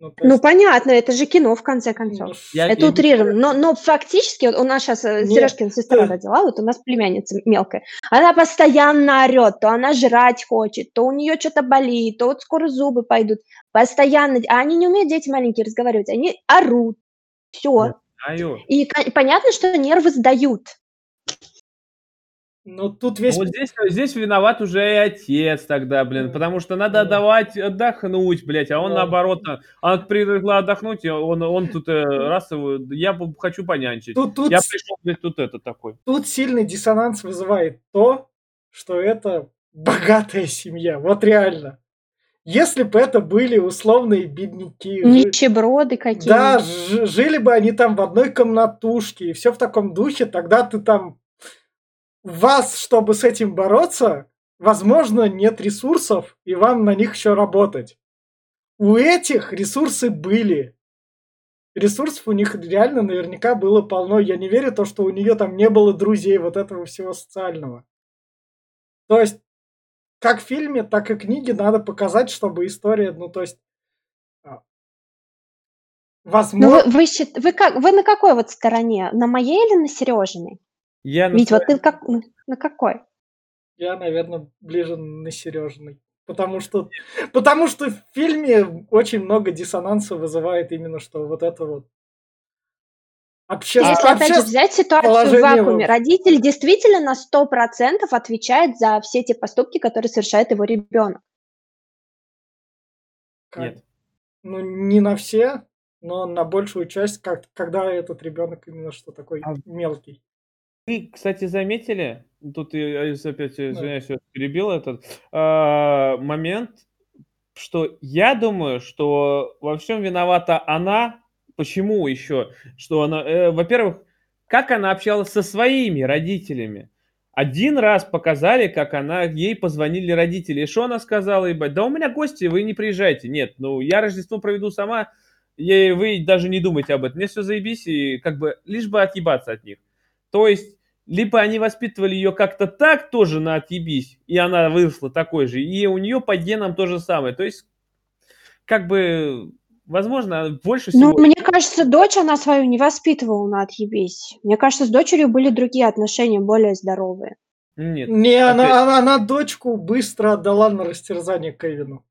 Ну, Ну, есть, понятно, это же кино, в конце ну, концов. ш- Я- Это я не утрировано. Но, но фактически, вот у нас сейчас Нет, Сережкина сестра родила, вот у нас племянница мелкая. Она постоянно орет, то она жрать хочет, то у нее что-то болит, то вот скоро зубы пойдут. Постоянно. А они не умеют, дети маленькие, разговаривать. Они орут. Все. Знаю. И понятно, что нервы сдают. ну, тут весь... Вот здесь, здесь виноват уже и отец тогда, блин, потому что надо давать отдохнуть, блядь, а он наоборот, а, она привыкла отдохнуть, и он, он тут э, раз я хочу понянчить. Тут, тут, Я пришел, блядь, тут это такой. тут сильный диссонанс вызывает то, что это богатая семья. Вот реально. Если бы это были условные бедняки, Нищеброды какие да, жили бы они там в одной комнатушке и все в таком духе, тогда ты там... Вас, чтобы с этим бороться, возможно, нет ресурсов, и вам на них еще работать. У этих ресурсы были. Ресурсов у них реально наверняка было полно. Я не верю в то, что у нее там не было друзей, вот этого всего социального. То есть, как в фильме, так и книге надо показать, чтобы история, ну, то есть, а, Ну, возможно... вы, вы, счит- вы, как, вы на какой вот стороне? На моей или на Сережиной? Я на Вить, вот своей- ты как, на, на какой? Я, наверное, ближе на Сережиной. Потому что, потому что в фильме очень много диссонанса вызывает именно что вот это вот обще... Если, опять же, взять ситуацию в вакууме, родитель действительно на 100% отвечает за все те поступки, которые совершает его ребенок. как- Нет. Ну, не на все, но на большую часть, как, когда этот ребенок именно что такой А- мелкий. Вы, кстати, заметили, тут я я опять извиняюсь, я перебил этот а, момент, что я думаю, что во всем виновата она. Почему еще? Что она, э, во-первых, как она общалась со своими родителями. Один раз показали, как она, ей позвонили родители. И что она сказала, ебать? Да у меня гости, вы не приезжайте. Нет, ну я Рождество проведу сама, и вы даже не думайте об этом. Мне все заебись, и как бы лишь бы отъебаться от них. То есть, либо они воспитывали ее как-то так тоже на отъебись, и она выросла такой же, и у нее по генам то же самое. То есть, как бы, возможно, больше Ну, всего... мне кажется, дочь она свою не воспитывала на отъебись. Мне кажется, с дочерью были другие отношения, более здоровые. Нет. Не, она, опять- она, она дочку быстро отдала на растерзание Кевину.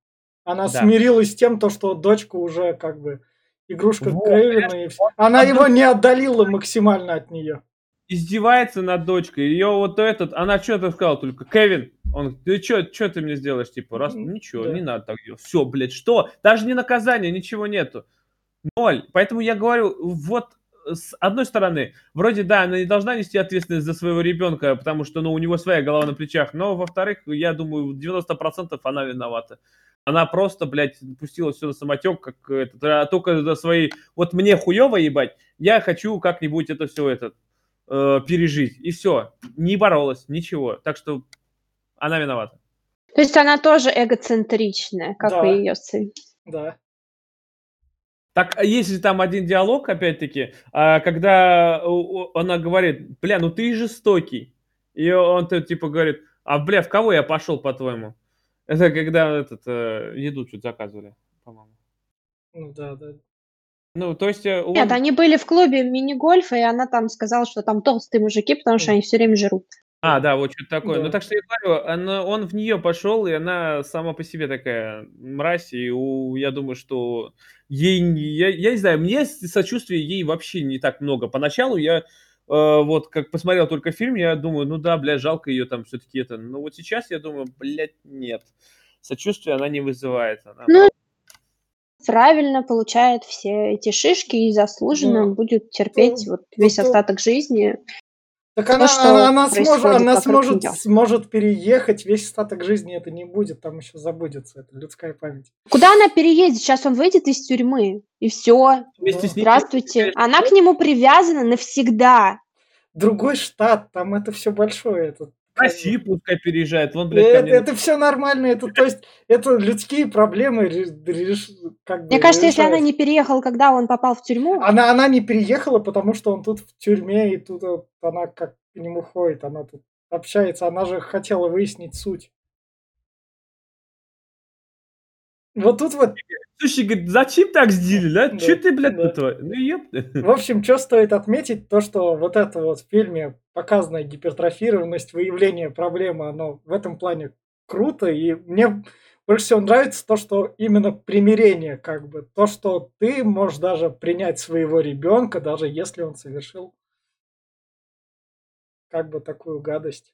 Она Да. смирилась с тем, то, что дочка уже как бы игрушка Вот, Кевина. И. Она его не отдалила максимально от нее. издевается над дочкой. Ее вот этот, она что-то сказала только, Кевин, он, ты что, что ты мне сделаешь, типа, раз, ничего, да. не надо так делать. Все, блядь, что? Даже не наказание, ничего нету. Ноль. Поэтому я говорю, вот с одной стороны, вроде да, она не должна нести ответственность за своего ребенка, потому что, ну, у него своя голова на плечах, но, во-вторых, я думаю, 90% она виновата. Она просто, блядь, пустила все на самотек, как этот, а только за свои... Вот мне хуево ебать, я хочу как-нибудь это все этот, э, пережить. И все. Не боролась, ничего. Так что она виновата. То есть она тоже эгоцентричная, как Да. и ее сын. Да. Так, а есть же там один диалог, опять-таки, а, когда она говорит, бля, ну ты жестокий. И он то типа говорит, а бля, в кого я пошел, по-твоему? Это когда этот, э, еду что-то заказывали, по-моему. Ну да, да. Ну, то есть... э, он- Нет, они были в клубе мини-гольфа, и она там сказала, что там толстые мужики, потому что они все время жрут. А, да, вот что-то такое. Да. Ну, так что я говорю, она, он в нее пошел, и она сама по себе такая мразь, и у- я думаю, что ей, не- я, я не знаю, мне с- сочувствия ей вообще не так много. Поначалу я, э, вот, как посмотрел только фильм, я думаю, ну да, бля, жалко ее там все-таки это. Но вот сейчас я думаю, блядь, нет. Сочувствия она не вызывает. Она... Ну, Правильно получает все эти шишки и заслуженно Ну, будет терпеть ну, вот весь ну, то- остаток жизни. Так она, что она, она сможет, она сможет, сможет переехать, весь остаток жизни это не будет, там еще забудется, это людская память. Куда она переедет? Сейчас он выйдет из тюрьмы, и все. Вместе с ней- Здравствуйте. Она к нему привязана навсегда. Другой штат, там это все большое. Это, В Россию пускай переезжает. Вон, блядь, ко это, это все нормально, это то есть это людские проблемы ре- реш- как бы Мне кажется, если она не переехала, когда он попал в тюрьму, Она, она не переехала, потому что он тут в тюрьме, и тут вот она как к нему ходит, она тут общается, она же хотела выяснить суть. Вот тут вот, Слушай, говорит, зачем так сделали, да? Да, Че ты, блядь, да. этого? Ну, ёпта. в общем, что стоит отметить, то, что вот это вот в фильме показанная гипертрофированность, выявление проблемы, оно в этом плане круто, и мне больше всего нравится то, что именно примирение, как бы, то, что ты можешь даже принять своего ребенка, даже если он совершил как бы такую гадость.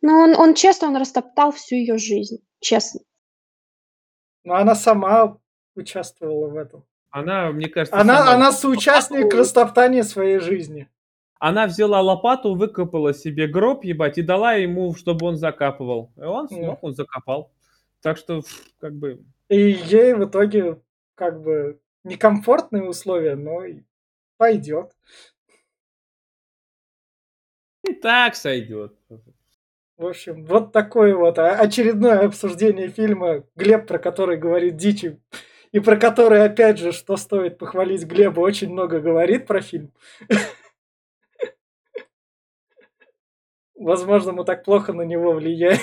Ну, он, он честно, он растоптал всю ее жизнь. Честно. Но она сама участвовала в этом. Она, мне кажется, Она, сама она соучастник лопату- растоптания своей жизни. Она взяла лопату, выкопала себе гроб, ебать, и дала ему, чтобы он закапывал. И он смог, он закопал. Так что, как бы, И ей в итоге как бы некомфортные условия, но пойдет. и так сойдет. В общем, вот такое вот очередное обсуждение фильма Глеб, про который говорит дичи, и про который, опять же, что стоит похвалить Глеба, очень много говорит про фильм. Возможно, мы так плохо на него влияем,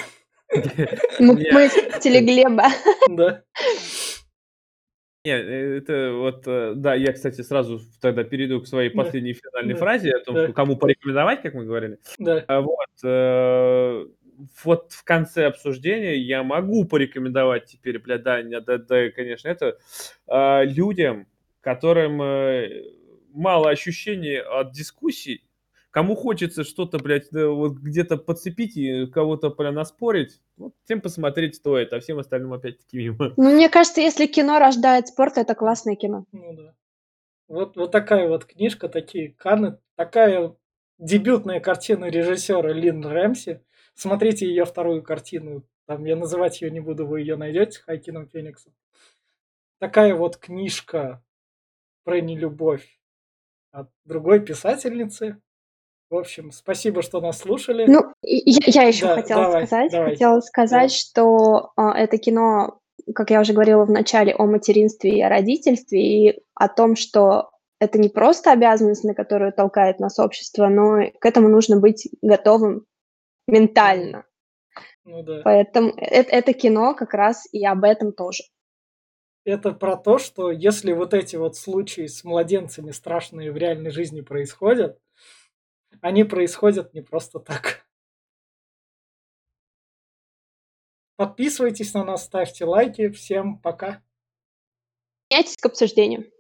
Мы, Не. мы хотели Глеба. да. Не, э, это вот, э, да, я, кстати, сразу тогда перейду к своей Да. последней финальной Да. фразе о том, Да. что кому порекомендовать, как мы говорили. Да, А Вот, э, вот в конце обсуждения я могу порекомендовать теперь, бля, да, да, да, конечно, это а, людям, которым мало ощущений от дискуссий, кому хочется что-то, блядь, да, вот где-то подцепить и кого-то прям наспорить, вот, тем посмотреть стоит, а всем остальным опять-таки мимо. Ну, мне кажется, если кино рождает спорт, это классное кино. ну да. Вот, вот такая вот книжка, такие каны, такая дебютная картина режиссера Лин Рэмси. Смотрите ее вторую картину. Там я называть ее не буду, вы ее найдете с Хайкином Фениксом. Такая вот книжка про нелюбовь от другой писательницы. В общем, спасибо, что нас слушали. Ну, я, я еще Да, хотела давай, сказать, давай. хотела сказать, Давай. что а, это кино, как я уже говорила в начале, о материнстве и о родительстве, и о том, что это не просто обязанность, на которую толкает нас общество, но к этому нужно быть готовым ментально. Ну да. Поэтому это, это кино как раз и об этом тоже. Это про то, что если вот эти вот случаи с младенцами страшные в реальной жизни происходят, они происходят не просто так. Подписывайтесь на нас, ставьте лайки. Всем пока. Присоединяйтесь к обсуждению.